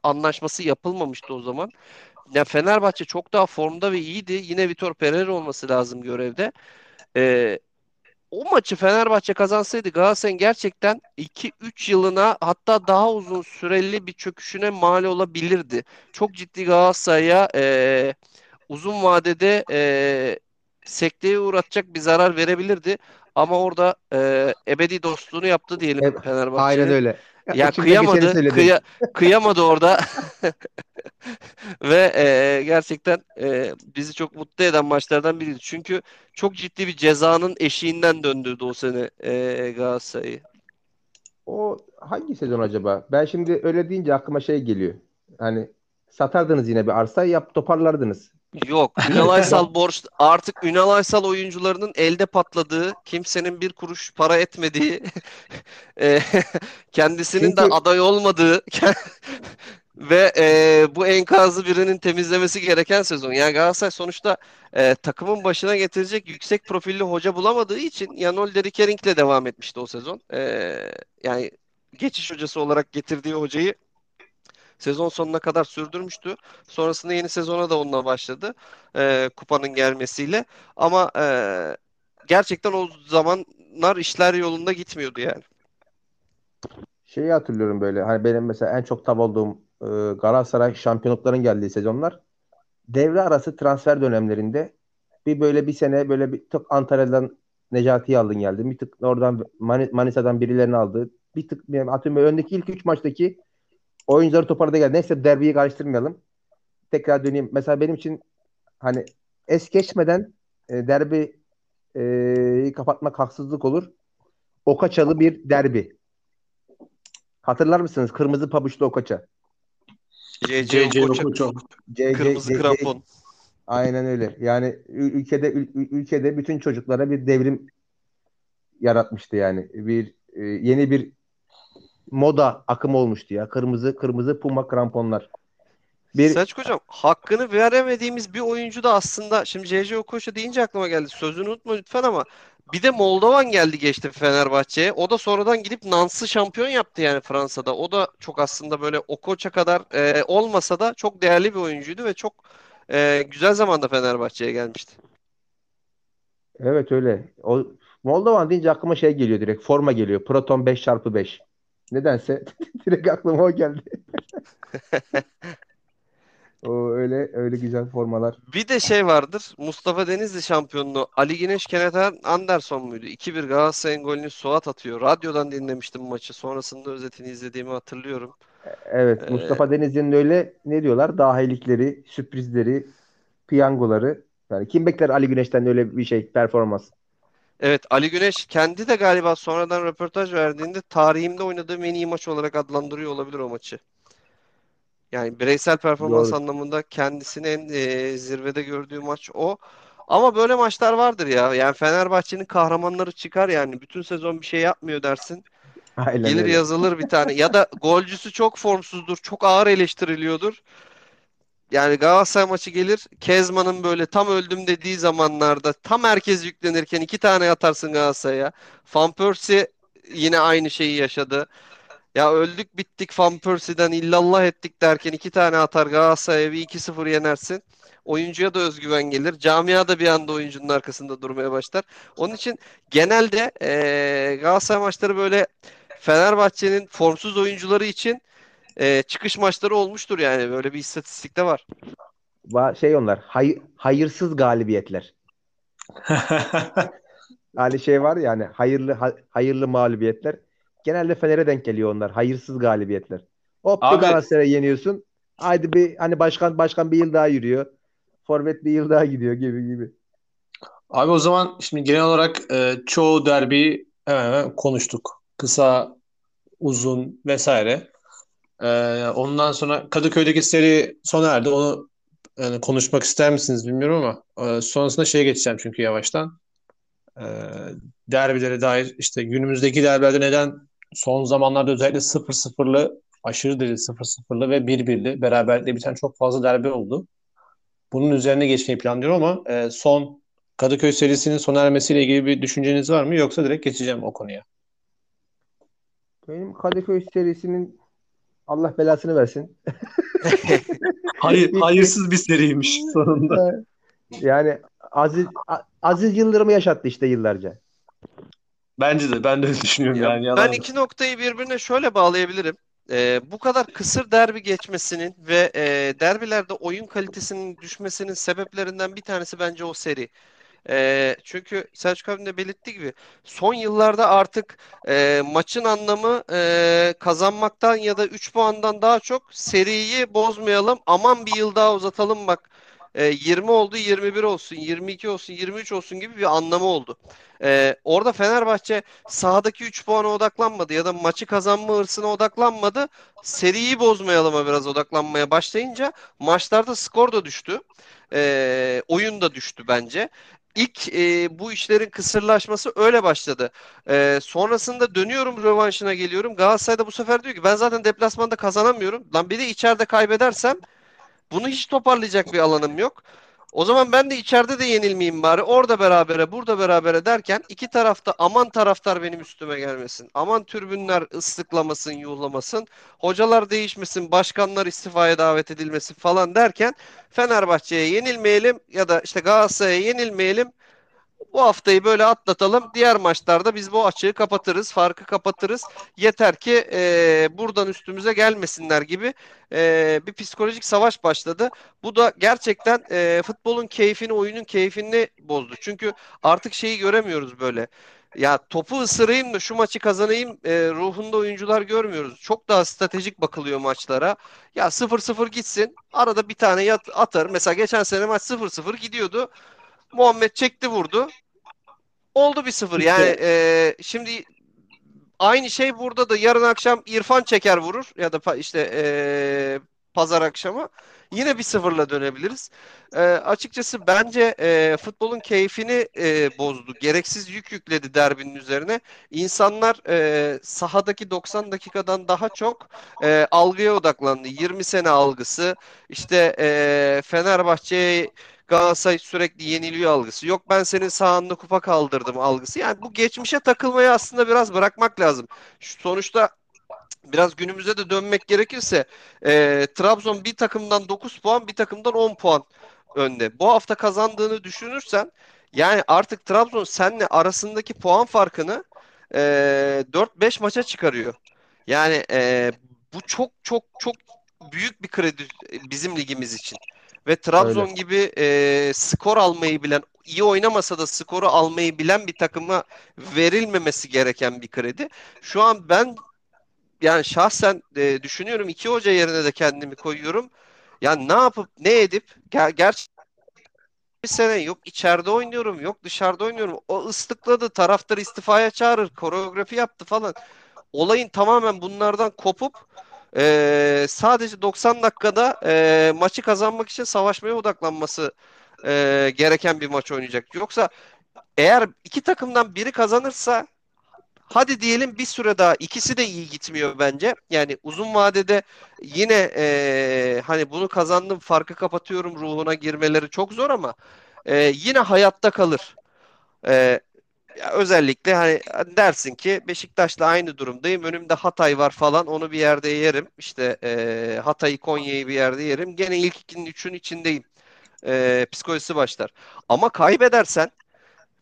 anlaşması yapılmamıştı o zaman. ya Fenerbahçe çok daha formda ve iyiydi. Yine Vitor Pereira olması lazım görevde. Ee, o maçı Fenerbahçe kazansaydı Galatasaray'ın gerçekten 2-3 yılına hatta daha uzun süreli bir çöküşüne mal olabilirdi. Çok ciddi Galatasaray'a e, uzun vadede e, sekteye uğratacak bir zarar verebilirdi. Ama orada e, ebedi dostluğunu yaptı diyelim Evet, Fenerbahçe'nin. Aynen öyle. Ya kıyamadı, kıya- kıyamadı orada ve e, gerçekten e, bizi çok mutlu eden maçlardan biriydi. Çünkü çok ciddi bir cezanın eşiğinden döndürdü o sene e, Galatasaray'ı. O hangi sezon acaba? Ben şimdi öyle deyince aklıma şey geliyor. Hani satardınız yine bir arsa yap toparlardınız. Yok, Ünal Aysal borç artık Ünal Aysal oyuncularının elde patladığı, kimsenin bir kuruş para etmediği, e, kendisinin de Çünkü- aday olmadığı ve e, bu enkazı birinin temizlemesi gereken sezon. Yani Galatasaray sonuçta e, takımın başına getirecek yüksek profilli hoca bulamadığı için Yanol Derikering'le devam etmişti o sezon. E, yani geçiş hocası olarak getirdiği hocayı sezon sonuna kadar sürdürmüştü. Sonrasında yeni sezona da onunla başladı. e, kupanın gelmesiyle. Ama e, gerçekten o zamanlar işler yolunda gitmiyordu yani. Şeyi hatırlıyorum böyle. Hani benim mesela en çok tav olduğum e, Galatasaray şampiyonlukların geldiği sezonlar. Devre arası transfer dönemlerinde bir böyle bir sene böyle bir tık Antalya'dan Necati'yi aldın geldin. Bir tık oradan Mani- Manisa'dan birilerini aldı. Bir tık atıyorum öndeki ilk üç maçtaki oyuncuları toparladı geldi. Neyse derbiyi karıştırmayalım. Tekrar döneyim. Mesela benim için hani es geçmeden e, derbi e, kapatmak haksızlık olur. Okaçalı bir derbi. Hatırlar mısınız? Kırmızı pabuçlu Okaça. C.C. C- kırmızı krampon. Aynen öyle. Yani ül- ülkede ül- ül- ülkede bütün çocuklara bir devrim yaratmıştı yani. Bir e, yeni bir moda akımı olmuştu ya. Kırmızı kırmızı puma kramponlar. Bir Selçuk Hocam hakkını veremediğimiz bir oyuncu da aslında şimdi C.C. Okocha deyince aklıma geldi. Sözünü unutma lütfen ama bir de Moldovan geldi geçti Fenerbahçe'ye. O da sonradan gidip Nancy şampiyon yaptı yani Fransa'da. O da çok aslında böyle Okocha kadar e, olmasa da çok değerli bir oyuncuydu ve çok e, güzel zamanda Fenerbahçe'ye gelmişti. evet öyle. O Moldovan deyince aklıma şey geliyor direkt. Forma geliyor. Proton 5x5. Nedense direkt aklıma o geldi. O öyle öyle güzel formalar. Bir de şey vardır. Mustafa Denizli şampiyonluğu. Ali Güneş Kenneth Anderson muydu? 2-1 Galatasaray'ın golünü Suat atıyor. Radyodan dinlemiştim maçı. Sonrasında özetini izlediğimi hatırlıyorum. Evet, Ee, Mustafa Denizli'nin öyle ne diyorlar? Dahilikleri, sürprizleri, piyangoları. Yani kim bekler Ali Güneş'ten öyle bir şey, performans? Evet Ali Güneş kendi de galiba sonradan röportaj verdiğinde tarihimde oynadığım en iyi maç olarak adlandırıyor olabilir o maçı. Yani bireysel performans Doğru. anlamında kendisini en e, zirvede gördüğü maç o. Ama böyle maçlar vardır ya. Yani Fenerbahçe'nin kahramanları çıkar yani. Bütün sezon bir şey yapmıyor dersin. Aynen Gelir öyle. yazılır bir tane. Ya da golcüsü çok formsuzdur. Çok ağır eleştiriliyordur. Yani Galatasaray maçı gelir. Kezman'ın böyle tam öldüm dediği zamanlarda tam herkes yüklenirken iki tane atarsın Galatasaray'a. Van Persie yine aynı şeyi yaşadı. Ya öldük bittik Van Persie'den illallah ettik derken iki tane atar Galatasaray'a bir 2-0 yenersin. Oyuncuya da özgüven gelir. Camia da bir anda oyuncunun arkasında durmaya başlar. Onun için genelde eee Galatasaray maçları böyle Fenerbahçe'nin formsuz oyuncuları için eee, çıkış maçları olmuştur yani. Böyle bir istatistikte var. Va- Şey onlar, hay- hayırsız galibiyetler. Hani şey var ya hani hayırlı ha- hayırlı mağlubiyetler. Genelde Fener'e denk geliyor onlar. Hayırsız galibiyetler. Hop bir Abi- Galatasaray'ı yeniyorsun. Haydi bir hani başkan başkan bir yıl daha yürüyor. Forvet bir yıl daha gidiyor gibi gibi. Abi o zaman şimdi genel olarak e, çoğu derbiyi hemen hemen konuştuk. Kısa, uzun vesaire. E, ondan sonra Kadıköy'deki seri sona erdi. Onu yani konuşmak ister misiniz bilmiyorum ama e, sonrasında şeye geçeceğim çünkü yavaştan. E, derbilere dair işte günümüzdeki derbilerde neden son zamanlarda özellikle 0-0'lı aşırı derece 0-0'lı ve 1-1'li beraberlikle biten çok fazla derbi oldu. Bunun üzerine geçmeyi planlıyorum ama e, son Kadıköy serisinin sona ermesiyle ilgili bir düşünceniz var mı? Yoksa direkt geçeceğim o konuya. Benim Kadıköy serisinin Allah belasını versin. Hayır, hayırsız bir seriymiş sonunda. Yani Aziz Aziz Yıldırım'ı yaşattı işte yıllarca. Bence de ben de öyle düşünüyorum Ya yani ben iki noktayı birbirine şöyle bağlayabilirim. Ee, bu kadar kısır derbi geçmesinin ve e, derbilerde oyun kalitesinin düşmesinin sebeplerinden bir tanesi bence o seri. Ee, çünkü Selçuk abinin de belirttiği gibi son yıllarda artık e, maçın anlamı e, kazanmaktan ya da 3 puandan daha çok seriyi bozmayalım. Aman bir yıl daha uzatalım bak. E, 20 oldu 21 olsun 22 olsun 23 olsun gibi bir anlamı oldu. E, orada Fenerbahçe sahadaki 3 puana odaklanmadı ya da maçı kazanma hırsına odaklanmadı. Seriyi bozmayalıma biraz odaklanmaya başlayınca maçlarda skor da düştü. E, oyun da düştü bence. İlk e, bu işlerin kısırlaşması öyle başladı. E, sonrasında dönüyorum rövanşına geliyorum. Galatasaray'da bu sefer diyor ki ben zaten deplasmanda kazanamıyorum. Lan bir de içeride kaybedersem bunu hiç toparlayacak bir alanım yok. O zaman ben de içeride de yenilmeyeyim bari. Orada berabere, burada berabere derken iki tarafta aman taraftar benim üstüme gelmesin. Aman tribünler ıslıklamasın, yuhlamasın. Hocalar değişmesin, başkanlar istifaya davet edilmesin falan derken Fenerbahçe'ye yenilmeyelim ya da işte Galatasaray'a yenilmeyelim. Bu haftayı böyle atlatalım. Diğer maçlarda biz bu açığı kapatırız, farkı kapatırız. Yeter ki e, buradan üstümüze gelmesinler gibi e, bir psikolojik savaş başladı. Bu da gerçekten e, futbolun keyfini, oyunun keyfini bozdu. Çünkü artık şeyi göremiyoruz böyle. Ya topu ısırayım da şu maçı kazanayım e, ruhunda oyuncular görmüyoruz. Çok daha stratejik bakılıyor maçlara. Ya 0-0 gitsin. Arada bir tane yat, atar. Mesela geçen sene maç 0-0 gidiyordu. Muhammed çekti vurdu. Oldu bir sıfır. Yani e, şimdi aynı şey burada da yarın akşam İrfan çeker vurur ya da işte e, pazar akşamı yine bir sıfırla dönebiliriz. E, açıkçası bence e, futbolun keyfini e, bozdu. Gereksiz yük yükledi derbinin üzerine. İnsanlar e, sahadaki 90 dakikadan daha çok e, algıya odaklandı. 20 sene algısı, işte e, Fenerbahçe Galatasaray sürekli yeniliyor algısı. Yok ben senin sahanda kupa kaldırdım algısı. Yani bu geçmişe takılmayı aslında biraz bırakmak lazım. Şu sonuçta biraz günümüze de dönmek gerekirse e, Trabzon bir takımdan 9 puan bir takımdan 10 puan önde. Bu hafta kazandığını düşünürsen yani artık Trabzon seninle arasındaki puan farkını e, 4-5 maça çıkarıyor. Yani e, bu çok çok çok büyük bir kredi bizim ligimiz için. Ve Trabzon Öyle. gibi e, skor almayı bilen, iyi oynamasa da skoru almayı bilen bir takıma verilmemesi gereken bir kredi. Şu an ben yani şahsen e, düşünüyorum iki hoca yerine de kendimi koyuyorum. Yani ne yapıp ne edip ger gerçi bir sene yok içeride oynuyorum yok dışarıda oynuyorum. O ıslıkladı taraftar istifaya çağırır koreografi yaptı falan. Olayın tamamen bunlardan kopup e, sadece 90 dakikada e, maçı kazanmak için savaşmaya odaklanması e, gereken bir maç oynayacak. Yoksa eğer iki takımdan biri kazanırsa hadi diyelim bir süre daha ikisi de iyi gitmiyor bence. Yani uzun vadede yine e, hani bunu kazandım farkı kapatıyorum ruhuna girmeleri çok zor ama e, yine hayatta kalır. E, ya özellikle hani dersin ki Beşiktaş'la aynı durumdayım. Önümde Hatay var falan. Onu bir yerde yerim. İşte e, Hatay'ı Konya'yı bir yerde yerim. Gene ilk ikinin üçün içindeyim. E, psikolojisi başlar. Ama kaybedersen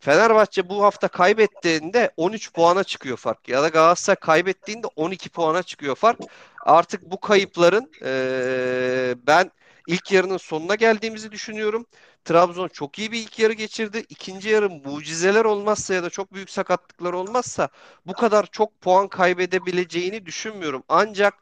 Fenerbahçe bu hafta kaybettiğinde 13 puana çıkıyor fark. Ya da Galatasaray kaybettiğinde 12 puana çıkıyor fark. Artık bu kayıpların e, ben ilk yarının sonuna geldiğimizi düşünüyorum. Trabzon çok iyi bir ilk yarı geçirdi. İkinci yarı mucizeler olmazsa ya da çok büyük sakatlıklar olmazsa bu kadar çok puan kaybedebileceğini düşünmüyorum. Ancak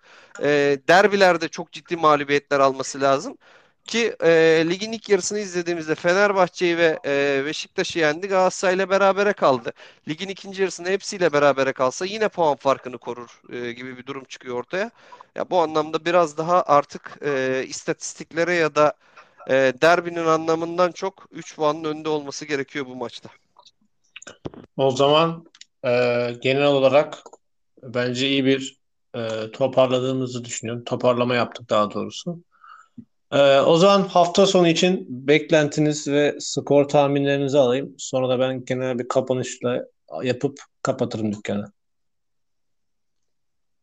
e, derbilerde çok ciddi mağlubiyetler alması lazım. Ki e, ligin ilk yarısını izlediğimizde Fenerbahçe'yi ve e, Beşiktaş'ı yendi. Galatasaray'la berabere kaldı. Ligin ikinci yarısında hepsiyle berabere kalsa yine puan farkını korur e, gibi bir durum çıkıyor ortaya. Ya bu anlamda biraz daha artık e, istatistiklere ya da e, derbinin anlamından çok 3 puanın önde olması gerekiyor bu maçta. O zaman e, genel olarak bence iyi bir e, toparladığımızı düşünüyorum. Toparlama yaptık daha doğrusu. E, o zaman hafta sonu için beklentiniz ve skor tahminlerinizi alayım. Sonra da ben genel bir kapanışla yapıp kapatırım dükkanı.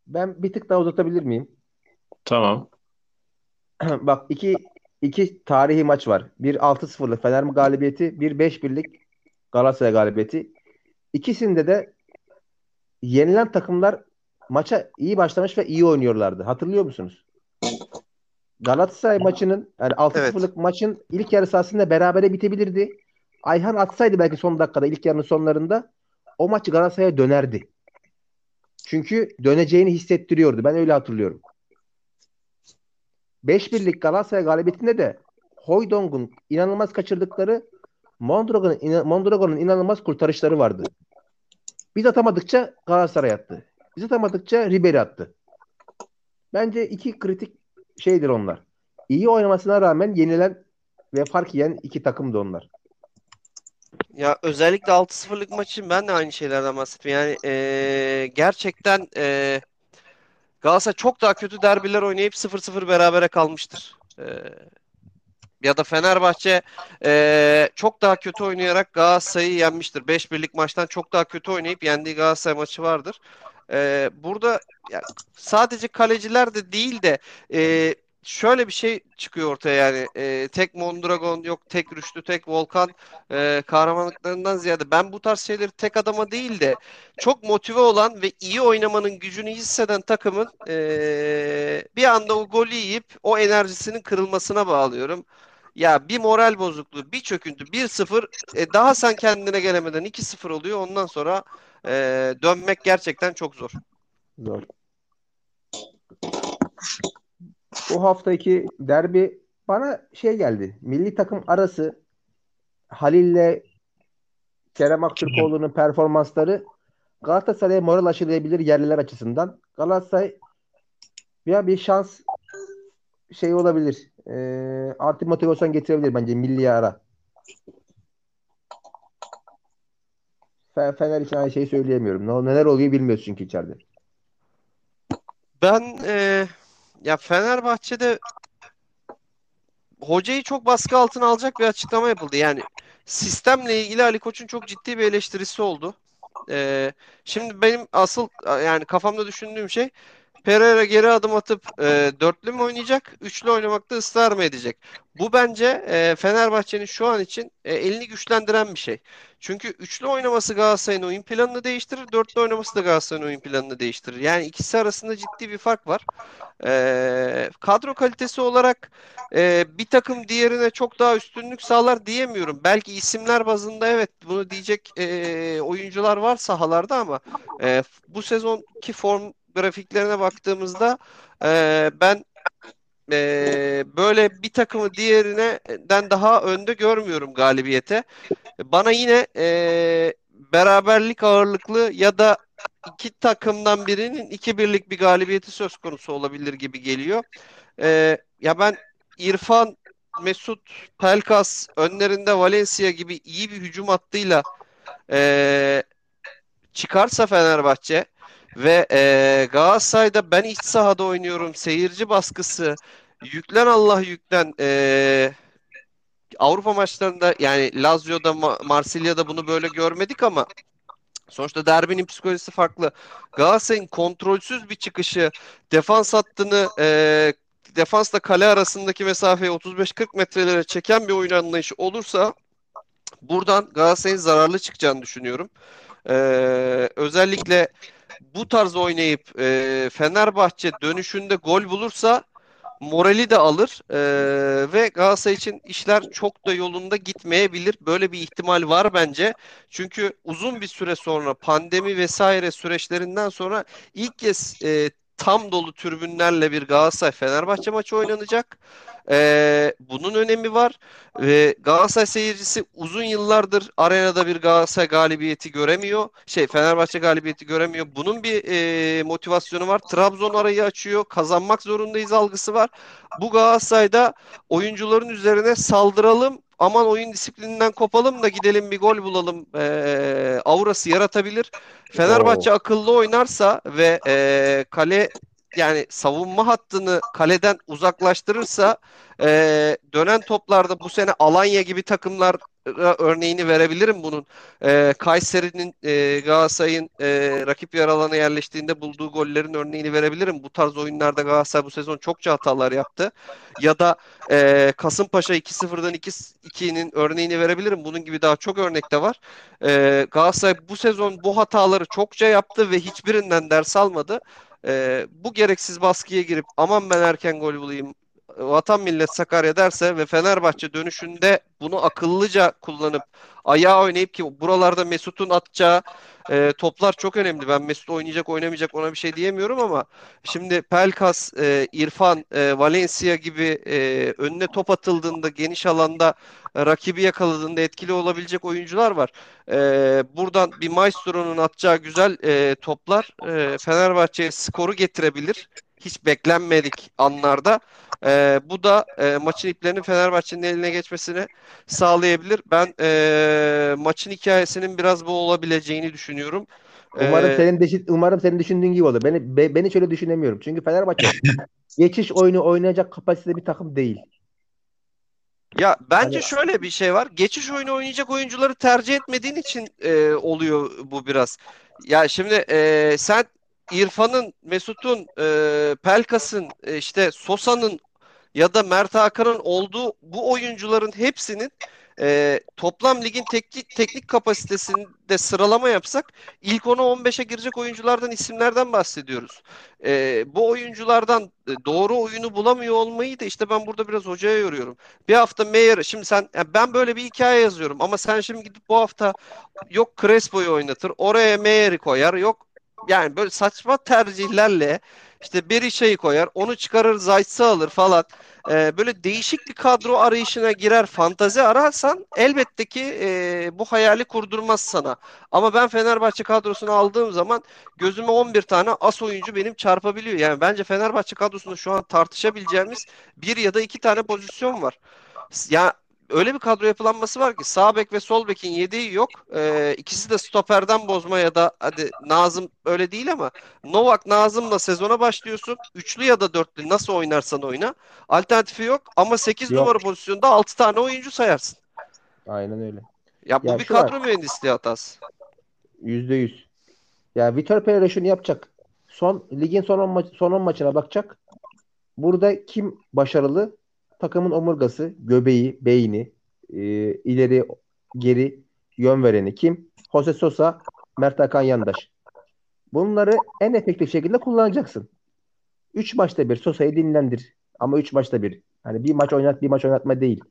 Ben bir tık daha uzatabilir miyim? Tamam. Bak iki iki tarihi maç var. Bir 6-0'lık Fener galibiyeti, bir 5-1'lik Galatasaray galibiyeti. İkisinde de yenilen takımlar maça iyi başlamış ve iyi oynuyorlardı. Hatırlıyor musunuz? Galatasaray maçının yani 6-0'lık Evet. maçın ilk yarısı aslında berabere bitebilirdi. Ayhan atsaydı belki son dakikada ilk yarının sonlarında o maç Galatasaray'a dönerdi. Çünkü döneceğini hissettiriyordu. Ben öyle hatırlıyorum. 5-1'lik Galatasaray galibiyetinde de Hoydong'un inanılmaz kaçırdıkları Mondragon'un ina- Mondragon'un inanılmaz kurtarışları vardı. Biz atamadıkça Galatasaray attı. Biz atamadıkça Ribery attı. Bence iki kritik şeydir onlar. İyi oynamasına rağmen yenilen ve fark yiyen iki takımdı onlar. Ya özellikle 6-0'lık maçın ben de aynı şeylerden bahsettim. Yani eee, gerçekten eee Galatasaray çok daha kötü derbiler oynayıp 0-0 berabere kalmıştır. Eee, ya da Fenerbahçe eee, çok daha kötü oynayarak Galatasaray'ı yenmiştir. 5-1'lik maçtan çok daha kötü oynayıp yendiği Galatasaray maçı vardır. Eee, burada ya, sadece kaleciler de değil de eee, şöyle bir şey çıkıyor ortaya yani Eee, tek Mondragon yok tek Rüştü tek Volkan eee, kahramanlıklarından ziyade ben bu tarz şeyleri tek adama değil de çok motive olan ve iyi oynamanın gücünü hisseden takımın eee, bir anda o golü yiyip o enerjisinin kırılmasına bağlıyorum. Ya bir moral bozukluğu, bir çöküntü, 1-0 e, daha sen kendine gelemeden 2-0 oluyor. Ondan sonra eee, dönmek gerçekten çok zor. Zor. Bu haftaki derbi bana şey geldi. Milli takım arası Halil'le Kerem Aktürkoğlu'nun performansları Galatasaray'a moral aşılayabilir yerliler açısından. Galatasaray ya bir şans şey olabilir. E, artı motivasyon getirebilir bence milli ara. Fe- Fener için aynı şeyi söyleyemiyorum. Ne, neler oluyor bilmiyoruz çünkü içeride. Ben eee, ya Fenerbahçe'de hocayı çok baskı altına alacak bir açıklama yapıldı. Yani sistemle ilgili Ali Koç'un çok ciddi bir eleştirisi oldu. Eee, şimdi benim asıl yani kafamda düşündüğüm şey Pereira geri adım atıp e, dörtlü mü oynayacak, üçlü oynamakta ısrar mı edecek? Bu bence e, Fenerbahçe'nin şu an için e, elini güçlendiren bir şey. Çünkü üçlü oynaması Galatasaray'ın oyun planını değiştirir, dörtlü oynaması da Galatasaray'ın oyun planını değiştirir. Yani ikisi arasında ciddi bir fark var. E, kadro kalitesi olarak e, bir takım diğerine çok daha üstünlük sağlar diyemiyorum. Belki isimler bazında evet bunu diyecek e, oyuncular var sahalarda ama e, bu sezonki form grafiklerine baktığımızda e, ben e, böyle bir takımı diğerinden daha önde görmüyorum galibiyete. Bana yine e, beraberlik ağırlıklı ya da iki takımdan birinin iki birlik bir galibiyeti söz konusu olabilir gibi geliyor. E, ya ben İrfan, Mesut, Pelkas önlerinde Valencia gibi iyi bir hücum hattıyla e, çıkarsa Fenerbahçe ve e, Galatasaray'da ben iç sahada oynuyorum. Seyirci baskısı. Yüklen Allah yüklen. E, Avrupa maçlarında yani Lazio'da, Ma- Marsilya'da bunu böyle görmedik ama sonuçta derbinin psikolojisi farklı. Galatasaray'ın kontrolsüz bir çıkışı, defans hattını e, defansla kale arasındaki mesafeyi 35-40 metrelere çeken bir oyun anlayışı olursa buradan Galatasaray'ın zararlı çıkacağını düşünüyorum. E, özellikle bu tarz oynayıp e, Fenerbahçe dönüşünde gol bulursa morali de alır E, ve Galatasaray için işler çok da yolunda gitmeyebilir. Böyle bir ihtimal var bence. Çünkü uzun bir süre sonra pandemi vesaire süreçlerinden sonra ilk kez e, tam dolu tribünlerle bir Galatasaray Fenerbahçe maçı oynanacak. E, bunun önemi var ve Galatasaray seyircisi uzun yıllardır arenada bir Galatasaray galibiyeti göremiyor. Şey Fenerbahçe galibiyeti göremiyor. Bunun bir e, motivasyonu var. Trabzon arayı açıyor. Kazanmak zorundayız algısı var. Bu Galatasaray'da oyuncuların üzerine saldıralım. Aman oyun disiplininden kopalım da gidelim bir gol bulalım e, aurası yaratabilir. Fenerbahçe akıllı oynarsa ve e, kale yani savunma hattını kaleden uzaklaştırırsa e, dönen toplarda bu sene Alanya gibi takımlar örneğini verebilirim bunun. E, Kayseri'nin e, Galatasaray'ın e, rakip yer alana yerleştiğinde bulduğu gollerin örneğini verebilirim. Bu tarz oyunlarda Galatasaray bu sezon çokça hatalar yaptı. Ya da e, Kasımpaşa 2-0'dan 2-2'nin örneğini verebilirim. Bunun gibi daha çok örnek de var. E, Galatasaray bu sezon bu hataları çokça yaptı ve hiçbirinden ders almadı. E, bu gereksiz baskıya girip aman ben erken gol bulayım, Vatan Millet Sakarya derse ve Fenerbahçe dönüşünde bunu akıllıca kullanıp ayağa oynayıp ki buralarda Mesut'un atacağı e, toplar çok önemli. Ben Mesut oynayacak oynamayacak ona bir şey diyemiyorum ama şimdi Pelkas, e, İrfan, e, Valencia gibi e, önüne top atıldığında geniş alanda e, rakibi yakaladığında etkili olabilecek oyuncular var. E, buradan bir Maestro'nun atacağı güzel e, toplar e, Fenerbahçe'ye skoru getirebilir. Hiç beklenmedik anlarda. E, bu da e, maçın iplerinin Fenerbahçe'nin eline geçmesini sağlayabilir. Ben e, maçın hikayesinin biraz bu olabileceğini düşünüyorum. Umarım ee, senin düşün, umarım senin düşündüğün gibi olur. Beni be, beni şöyle düşünemiyorum. Çünkü Fenerbahçe geçiş oyunu oynayacak kapasitede bir takım değil. Ya bence hani... şöyle bir şey var. Geçiş oyunu oynayacak oyuncuları tercih etmediğin için e, oluyor bu biraz. Ya şimdi e, sen İrfan'ın, Mesut'un, e, Pelkas'ın, e, işte Sosa'nın ya da Mert Hakan'ın olduğu bu oyuncuların hepsinin e, toplam ligin teknik, teknik kapasitesinde sıralama yapsak ilk 10'a 15'e girecek oyunculardan isimlerden bahsediyoruz. E, bu oyunculardan doğru oyunu bulamıyor olmayı da işte ben burada biraz hocaya yoruyorum. Bir hafta Meyer şimdi sen yani ben böyle bir hikaye yazıyorum ama sen şimdi gidip bu hafta yok Crespo'yu oynatır oraya Meyer'i koyar yok yani böyle saçma tercihlerle işte Berisha'yı koyar, onu çıkarır, Zayt'sı alır falan. Ee, böyle değişik bir kadro arayışına girer, fantazi ararsan elbette ki e, bu hayali kurdurmaz sana. Ama ben Fenerbahçe kadrosunu aldığım zaman gözüme 11 tane as oyuncu benim çarpabiliyor. Yani bence Fenerbahçe kadrosunda şu an tartışabileceğimiz bir ya da iki tane pozisyon var. Ya öyle bir kadro yapılanması var ki sağ bek ve sol bekin yedeği yok. Ee, ikisi de stoperden bozma ya da hadi Nazım öyle değil ama Novak Nazım'la sezona başlıyorsun. Üçlü ya da dörtlü nasıl oynarsan oyna. Alternatifi yok ama 8 yok. numara pozisyonda 6 tane oyuncu sayarsın. Aynen öyle. Ya bu ya bir kadro var. mühendisliği hatası. Yüzde yüz. Ya Vitor Pereira şunu yapacak. Son ligin son 10 maç, son 10 maçına bakacak. Burada kim başarılı? Takımın omurgası, göbeği, beyni, e, ileri, geri yön vereni kim? Jose Sosa, Mert Hakan Yandaş. Bunları en efektif şekilde kullanacaksın. 3 maçta bir Sosa'yı dinlendir. Ama 3 maçta bir. Hani bir maç oynat, bir maç oynatma değil.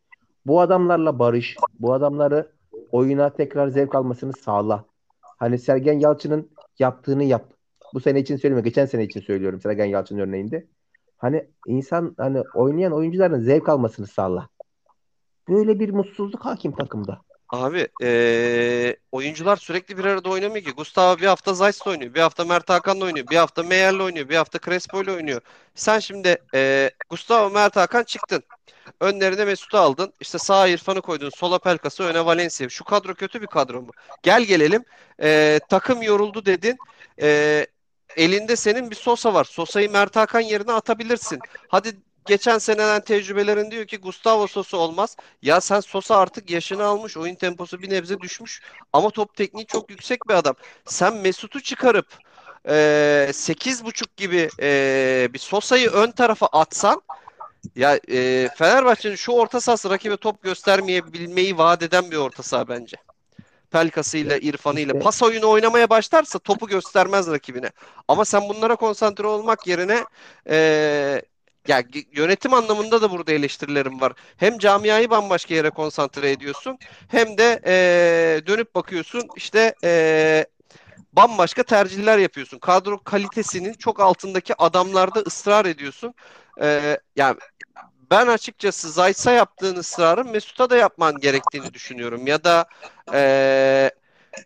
Bu adamlarla barış, bu adamları oyuna tekrar zevk almasını sağla. Hani Sergen Yalçın'ın yaptığını yap. Bu sene için söylemiyorum. Geçen sene için söylüyorum Sergen Yalçın örneğinde. Hani insan hani oynayan oyuncuların zevk almasını sağla. Böyle bir mutsuzluk hakim takımda. Abi ee, oyuncular sürekli bir arada oynamıyor ki. Gustavo bir hafta Zayt'la oynuyor. Bir hafta Mert Hakan'la oynuyor. Bir hafta Meyer'le oynuyor. Bir hafta Crespo'yla oynuyor. Sen şimdi ee, Gustavo Mert Hakan çıktın. Önlerine Mesut'u aldın. İşte sağ İrfan'ı koydun. Sola Pelkas'ı öne Valencia. Şu kadro kötü bir kadro mu? Gel gelelim. E, takım yoruldu dedin. E, elinde senin bir Sosa var. Sosa'yı Mert Hakan yerine atabilirsin. Hadi geçen seneden tecrübelerin diyor ki Gustavo Sosa olmaz. Ya sen Sosa artık yaşını almış. Oyun temposu bir nebze düşmüş. Ama top tekniği çok yüksek bir adam. Sen Mesut'u çıkarıp e, 8.5 gibi e, bir Sosa'yı ön tarafa atsan ya e, Fenerbahçe'nin şu orta sahası rakibe top göstermeyebilmeyi vaat eden bir orta saha bence. Pelkasıyla, İrfan'ıyla işte. pas oyunu oynamaya başlarsa topu göstermez rakibine. Ama sen bunlara konsantre olmak yerine e, ya yönetim anlamında da burada eleştirilerim var. Hem camiayı bambaşka yere konsantre ediyorsun hem de e, dönüp bakıyorsun işte e, bambaşka tercihler yapıyorsun. Kadro kalitesinin çok altındaki adamlarda ısrar ediyorsun. E, yani ben açıkçası Zayt'a yaptığın ısrarı Mesut'a da yapman gerektiğini düşünüyorum. Ya da e,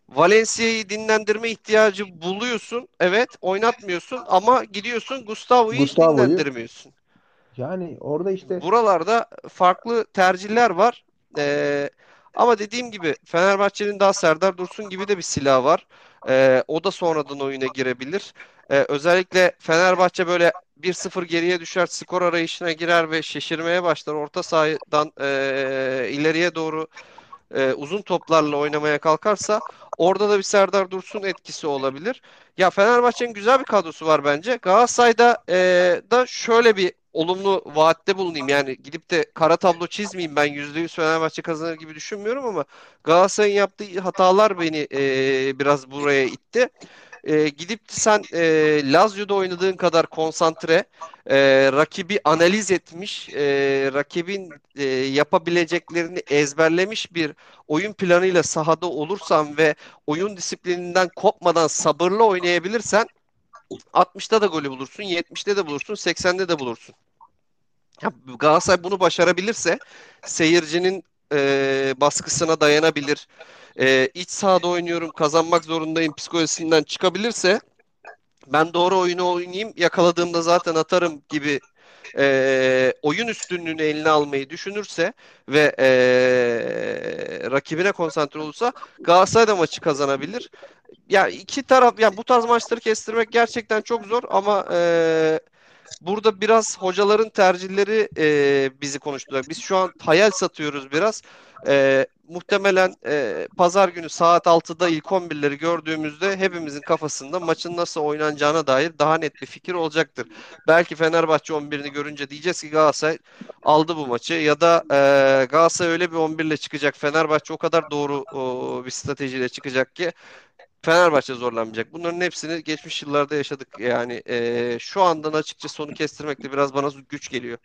Valencia'yı dinlendirme ihtiyacı buluyorsun. Evet oynatmıyorsun ama gidiyorsun Gustavo'yu hiç dinlendirmiyorsun. Yani orada işte buralarda farklı tercihler var. Ee, ama dediğim gibi Fenerbahçe'nin daha Serdar Dursun gibi de bir silah var. Ee, o da sonradan oyuna girebilir. Ee, özellikle Fenerbahçe böyle 1-0 geriye düşer, skor arayışına girer ve şişirmeye başlar. Orta sahadan e, ileriye doğru e, uzun toplarla oynamaya kalkarsa orada da bir Serdar Dursun etkisi olabilir. Ya Fenerbahçe'nin güzel bir kadrosu var bence. Galatasaray'da e, da şöyle bir olumlu vaatte bulunayım. Yani gidip de kara tablo çizmeyeyim ben %100 Fenerbahçe kazanır gibi düşünmüyorum ama Galatasaray'ın yaptığı hatalar beni e, biraz buraya itti. E, gidip sen e, Lazio'da oynadığın kadar konsantre, e, rakibi analiz etmiş, e, rakibin e, yapabileceklerini ezberlemiş bir oyun planıyla sahada olursan ve oyun disiplininden kopmadan sabırlı oynayabilirsen 60'ta da golü bulursun, 70'te de bulursun, 80'de de bulursun. Ya Galatasaray bunu başarabilirse seyircinin e, baskısına dayanabilir. E, iç sahada oynuyorum, kazanmak zorundayım psikolojisinden çıkabilirse ben doğru oyunu oynayayım, yakaladığımda zaten atarım gibi e, oyun üstünlüğünü eline almayı düşünürse ve e, rakibine konsantre olursa Galatasaray da maçı kazanabilir. Ya iki taraf ya bu tarz maçları kestirmek gerçekten çok zor ama e, burada biraz hocaların tercihleri e, bizi konuştular. Biz şu an hayal satıyoruz biraz. E, muhtemelen e, pazar günü saat 6'da ilk 11'leri gördüğümüzde hepimizin kafasında maçın nasıl oynanacağına dair daha net bir fikir olacaktır. Belki Fenerbahçe 11'ini görünce diyeceğiz ki Galatasaray aldı bu maçı ya da e, Galatasaray öyle bir 11 ile çıkacak. Fenerbahçe o kadar doğru o, bir stratejiyle çıkacak ki Fenerbahçe zorlanmayacak. Bunların hepsini geçmiş yıllarda yaşadık. Yani e, şu andan açıkça sonu kestirmek de biraz bana güç geliyor.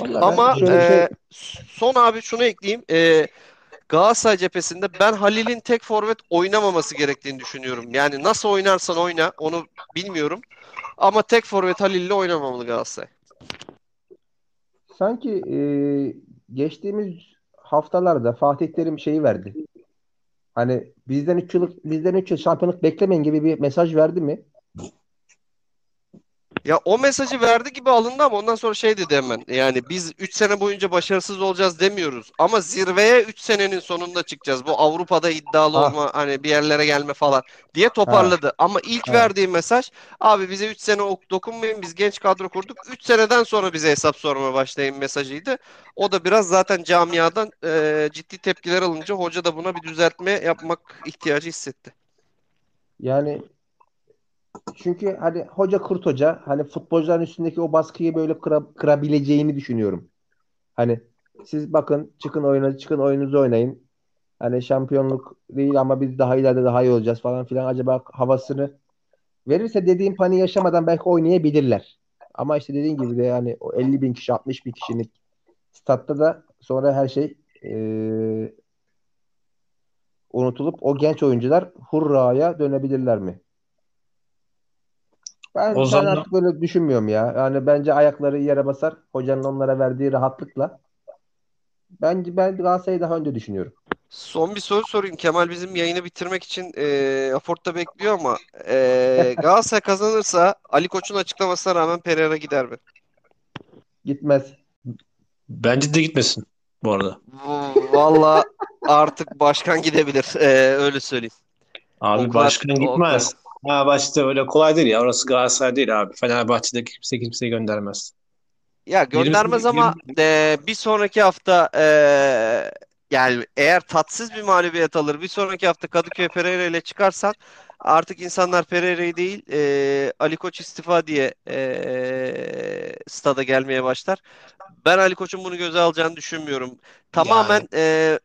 Vallahi Ama e, şey son abi şunu ekleyeyim. E, Galatasaray cephesinde ben Halil'in tek forvet oynamaması gerektiğini düşünüyorum. Yani nasıl oynarsan oyna onu bilmiyorum. Ama tek forvet Halil'le oynamamalı Galatasaray. sanki e, geçtiğimiz haftalarda Fatih Terim şeyi verdi. Hani bizden 3 yıllık bizden 3 yıl şampiyonluk beklemeyin gibi bir mesaj verdi mi? Ya o mesajı verdi gibi alındı ama ondan sonra şey dedi hemen. Yani biz 3 sene boyunca başarısız olacağız demiyoruz. Ama zirveye 3 senenin sonunda çıkacağız. Bu Avrupa'da iddialı Ha. olma hani bir yerlere gelme falan diye toparladı. Ama ilk Ha. verdiği mesaj abi bize 3 sene ok- dokunmayın biz genç kadro kurduk. 3 seneden sonra bize hesap sormaya başlayın mesajıydı. O da biraz zaten camiadan e, ciddi tepkiler alınca hoca da buna bir düzeltme yapmak ihtiyacı hissetti. Yani çünkü hani hoca kurt hoca hani futbolcuların üstündeki o baskıyı böyle kıra- kırabileceğini düşünüyorum. Hani siz bakın çıkın oyuna çıkın oyununuzu oynayın. Hani şampiyonluk değil ama biz daha ileride daha iyi olacağız falan filan. Acaba havasını verirse dediğim paniği yaşamadan belki oynayabilirler. Ama işte dediğin gibi de yani o 50 bin kişi 60 bin kişilik statta da sonra her şey eee, unutulup o genç oyuncular hurraya dönebilirler mi? Ben, O ben zaman- artık böyle düşünmüyorum ya. Yani bence ayakları yere basar. Hocanın onlara verdiği rahatlıkla. Bence ben Galatasaray'ı daha önce düşünüyorum. Son bir soru sorayım. Kemal bizim yayını bitirmek için e, Aport'ta bekliyor ama e, Galatasaray kazanırsa Ali Koç'un açıklamasına rağmen Pereira gider mi? Gitmez. Bence de gitmesin bu arada. Valla artık başkan gidebilir. E, öyle söyleyeyim. Abi O kadar- başkan o gitmez. Ha başta öyle kolay değil ya. Orası Galatasaray değil abi. Fenerbahçe'de kimse kimseyi göndermez. Ya göndermez Yirmi- ama e, bir sonraki hafta e, yani eğer tatsız bir mağlubiyet alır bir sonraki hafta Kadıköy Pereira ile çıkarsan artık insanlar Pereira'yı değil e, Ali Koç istifa diye e, stada gelmeye başlar. Ben Ali Koç'un bunu göze alacağını düşünmüyorum. Tamamen e,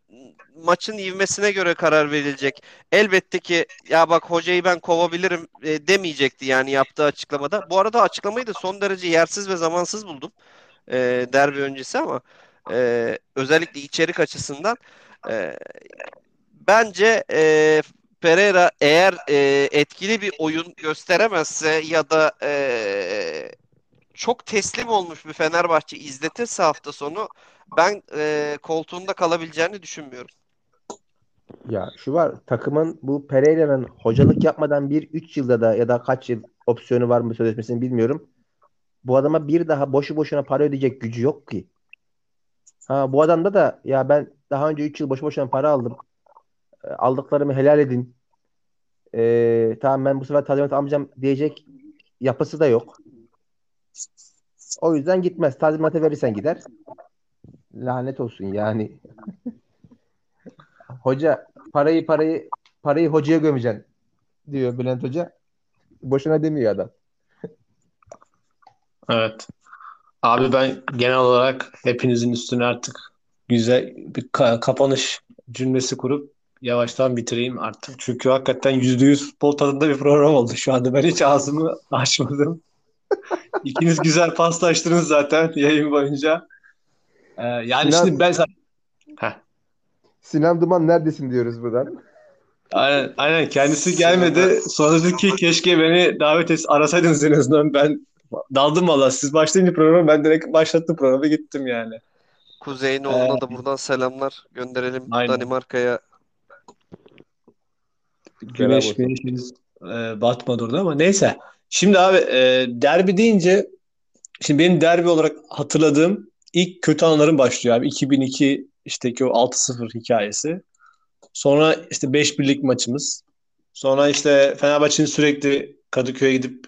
maçın ivmesine göre karar verilecek. Elbette ki ya bak hocayı ben kovabilirim e, demeyecekti yani yaptığı açıklamada. Bu arada açıklamayı da son derece yersiz ve zamansız buldum. E, derbi öncesi ama e, özellikle içerik açısından e, bence e, Pereira eğer e, etkili bir oyun gösteremezse ya da e, çok teslim olmuş bir Fenerbahçe izletirse hafta sonu ben e, koltuğunda kalabileceğini düşünmüyorum. Ya şu var takımın bu Pereira'nın hocalık yapmadan bir 3 yılda da ya da kaç yıl opsiyonu var mı sözleşmesini bilmiyorum. Bu adama bir daha boşu boşuna para ödeyecek gücü yok ki. Ha bu adamda da ya ben daha önce 3 yıl boşu boşuna para aldım. E, aldıklarımı helal edin. E, tamam ben bu sefer tazminat almayacağım diyecek yapısı da yok. O yüzden gitmez. Tazminatı verirsen gider. Lanet olsun yani. hoca parayı parayı parayı hocaya gömeceksin diyor Bülent Hoca. Boşuna demiyor adam. Evet. Abi ben genel olarak hepinizin üstüne artık güzel bir ka- kapanış cümlesi kurup yavaştan bitireyim artık. Çünkü hakikaten %100 futbol tadında bir program oldu şu anda. Ben hiç ağzımı açmadım. İkiniz güzel paslaştınız zaten yayın boyunca. Ee, yani Sinan- şimdi ben. Heh. Sinan Duman neredesin diyoruz buradan. Aynen, aynen kendisi gelmedi. Sonra dedi ki keşke beni davet et arasaydınız en azından. Ben daldım valla. Siz başlayınca programı ben direkt başlattım programı gittim yani. Kuzey'in oğluna da buradan selamlar gönderelim Aynen. Danimarka'ya. Güneş güneşiniz e, batmadı orada ama neyse. Şimdi abi e, derbi deyince şimdi benim derbi olarak hatırladığım ilk kötü anlarım başlıyor abi. 2002 işteki o 6-0 hikayesi. Sonra işte 5 birlik maçımız. Sonra işte Fenerbahçe'nin sürekli Kadıköy'e gidip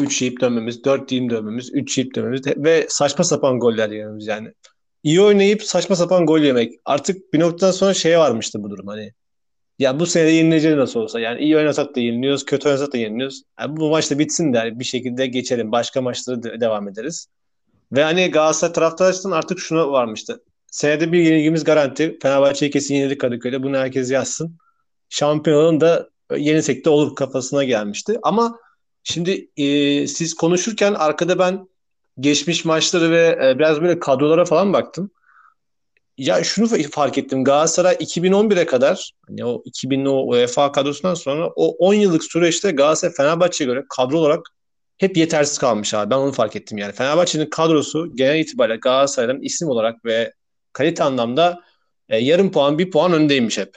3 yiyip dönmemiz, 4 yiyip dönmemiz, 3 yiyip dönmemiz ve saçma sapan goller yememiz yani. İyi oynayıp saçma sapan gol yemek. Artık bir noktadan sonra şeye varmıştı bu durum hani. Ya bu sene de yenileceğiz nasıl olsa. Yani iyi oynasak da yeniliyoruz, kötü oynasak da yeniliyoruz. Yani bu maç da bitsin de bir şekilde geçelim. Başka maçlara de- devam ederiz. Ve hani Galatasaray taraftarının artık şuna varmıştı. Senede bir yenilgimiz garanti. Fenerbahçe'yi kesin yenildik Kadıköy'de. Bunu herkes yazsın. Şampiyonluğun da yenisek de olur kafasına gelmişti. Ama şimdi e, siz konuşurken arkada ben geçmiş maçları ve e, biraz böyle kadrolara falan baktım. Ya şunu fark ettim. Galatasaray 2011'e kadar hani o 2000'li o UEFA kadrosundan sonra o 10 yıllık süreçte Galatasaray Fenerbahçe'ye göre kadro olarak hep yetersiz kalmış abi. Ben onu fark ettim yani. Fenerbahçe'nin kadrosu genel itibariyle Galatasaray'dan isim olarak ve kalite anlamda e, yarım puan, bir puan öndeymiş hep.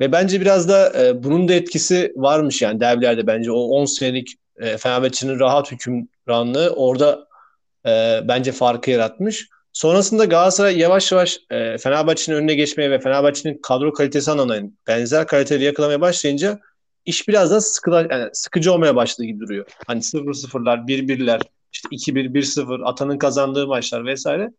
Ve bence biraz da e, bunun da etkisi varmış yani derbilerde bence o 10 senelik e, Fenerbahçe'nin rahat hükümranlığı orada e, bence farkı yaratmış. Sonrasında Galatasaray yavaş yavaş e, Fenerbahçe'nin önüne geçmeye ve Fenerbahçe'nin kadro kalitesi anlamında benzer kaliteleri yakalamaya başlayınca iş biraz da sıkıla, yani sıkıcı olmaya başladı gibi duruyor. Hani 0-0'lar, 1-1'ler, işte 2-1, 1-0, Atan'ın kazandığı maçlar vesaire.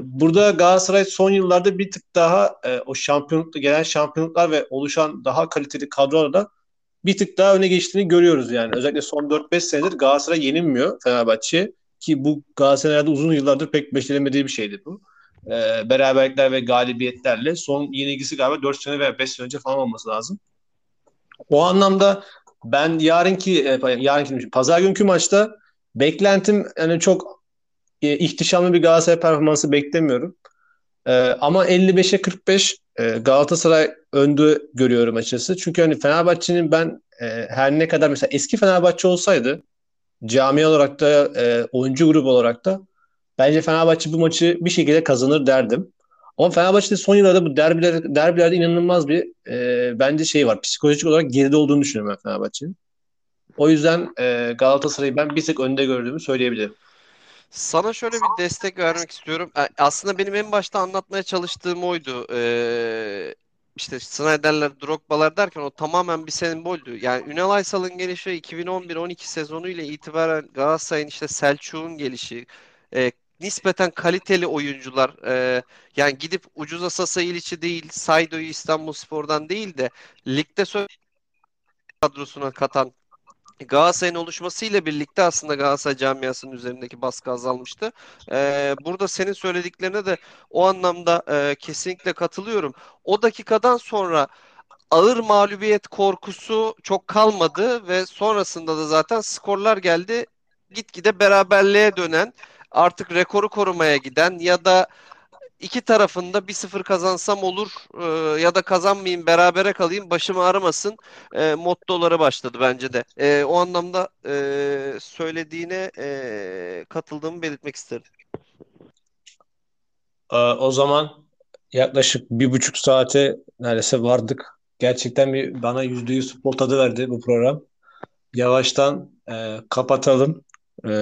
Burada Galatasaray son yıllarda bir tık daha e, o şampiyonlukta gelen şampiyonluklar ve oluşan daha kaliteli kadrolarla bir tık daha öne geçtiğini görüyoruz yani. Özellikle son 4-5 senedir Galatasaray yenilmiyor Fenerbahçe ki bu Galatasaray'da uzun yıllardır pek beceremediği bir şeydi bu. E, beraberlikler ve galibiyetlerle son yenilgisi galiba 4 sene veya 5 sene önce falan olması lazım. O anlamda ben yarınki e, yarınki pazar günkü maçta beklentim yani çok e, ihtişamlı bir Galatasaray performansı beklemiyorum. E, ama 55'e 45 e, Galatasaray öndü görüyorum açıkçası. Çünkü hani Fenerbahçe'nin ben e, her ne kadar mesela eski Fenerbahçe olsaydı cami olarak da e, oyuncu grubu olarak da bence Fenerbahçe bu maçı bir şekilde kazanır derdim. Ama Fenerbahçe'de son yıllarda bu derbiler, derbilerde inanılmaz bir e, bence şey var. Psikolojik olarak geride olduğunu düşünüyorum ben Fenerbahçe'nin. O yüzden e, Galatasaray'ı ben bir tık önde gördüğümü söyleyebilirim. Sana şöyle bir destek vermek istiyorum. A- Aslında benim en başta anlatmaya çalıştığım oydu. Ee, işte Snyder'ler, Drogba'lar derken o tamamen bir semboldü. Yani Ünal Aysal'ın gelişi 2011-12 sezonu ile itibaren Galatasaray'ın işte Selçuk'un gelişi, e, nispeten kaliteli oyuncular, e, yani gidip ucuza Sasa İliç'i değil, Saido'yu İstanbulspor'dan değil de ligde kadrosuna katan Galatasaray'ın oluşmasıyla birlikte aslında Galatasaray camiasının üzerindeki baskı azalmıştı. Ee, burada senin söylediklerine de o anlamda e, kesinlikle katılıyorum. O dakikadan sonra ağır mağlubiyet korkusu çok kalmadı ve sonrasında da zaten skorlar geldi. Gitgide beraberliğe dönen, artık rekoru korumaya giden ya da iki tarafında 1-0 kazansam olur e, ya da kazanmayayım berabere kalayım başım ağrımasın e, mottoları başladı bence de. E, o anlamda e, söylediğine e, katıldığımı belirtmek isterim. Ee, o zaman yaklaşık bir buçuk saate neredeyse vardık. Gerçekten bir bana yüzde yüz futbol tadı verdi bu program. Yavaştan e, kapatalım. E,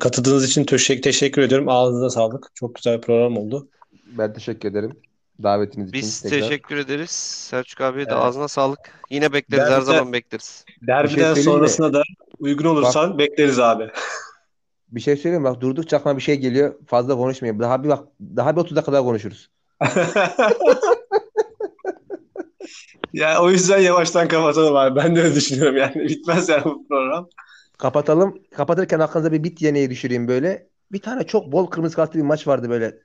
katıldığınız için teşekkür, teşekkür ediyorum. Ağzınıza sağlık. Çok güzel bir program oldu. Ben teşekkür ederim davetiniz için. Biz tekrar. teşekkür ederiz. Selçuk abiye de Evet. ağzına sağlık. Yine bekleriz her Ben de- zaman bekleriz. Derbiden mi? sonrasına da uygun olursan bekleriz abi. Bir şey söyleyeyim mi? bak durdukça aklıma bir şey geliyor. Fazla konuşmayayım. Daha bir bak daha bir 30 dakika daha konuşuruz. Ya o yüzden yavaştan kapatalım abi. Ben de öyle düşünüyorum yani. Bitmez yani bu program. Kapatalım. Kapatırken aklınıza bir bit yeneği düşüreyim böyle. Bir tane çok bol kırmızı kartlı bir maç vardı böyle.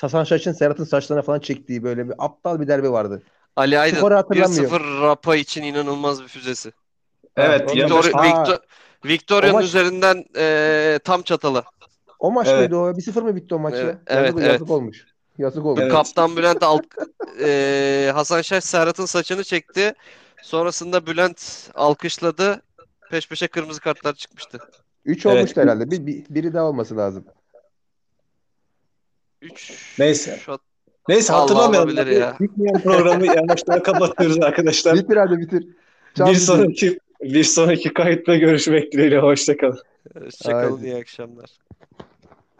Hasan Şaş'ın Serhat'ın saçlarına falan çektiği böyle bir aptal bir derbi vardı. Ali Aydın Skoru hatırlamıyorum. 1-0 Rapa için inanılmaz bir füzesi. Evet. Victor. Victor, Victoria'nın maç- üzerinden e, tam çatalı. O maç Evet. mıydı o? 1-0 mı bitti o maç Evet, evet, yazık, evet. yazık olmuş. Yazık olmuş. Evet. Kaptan Bülent alt, e, Hasan Şaş Serhat'ın saçını çekti. Sonrasında Bülent alkışladı. Peş peşe kırmızı kartlar çıkmıştı. 3 Evet. olmuştu herhalde. Bir, bir- biri daha olması lazım. 3 Neyse. Neyse Allah hatırlamayalım. olabilir ya. Bitmeyen programı yavaştan kapatıyoruz arkadaşlar. Bitir hadi bitir. Çal bir sonraki bir sonraki kayıtta görüşmek dileğiyle. Hoşçakalın. Hoşçakalın Haydi. iyi akşamlar.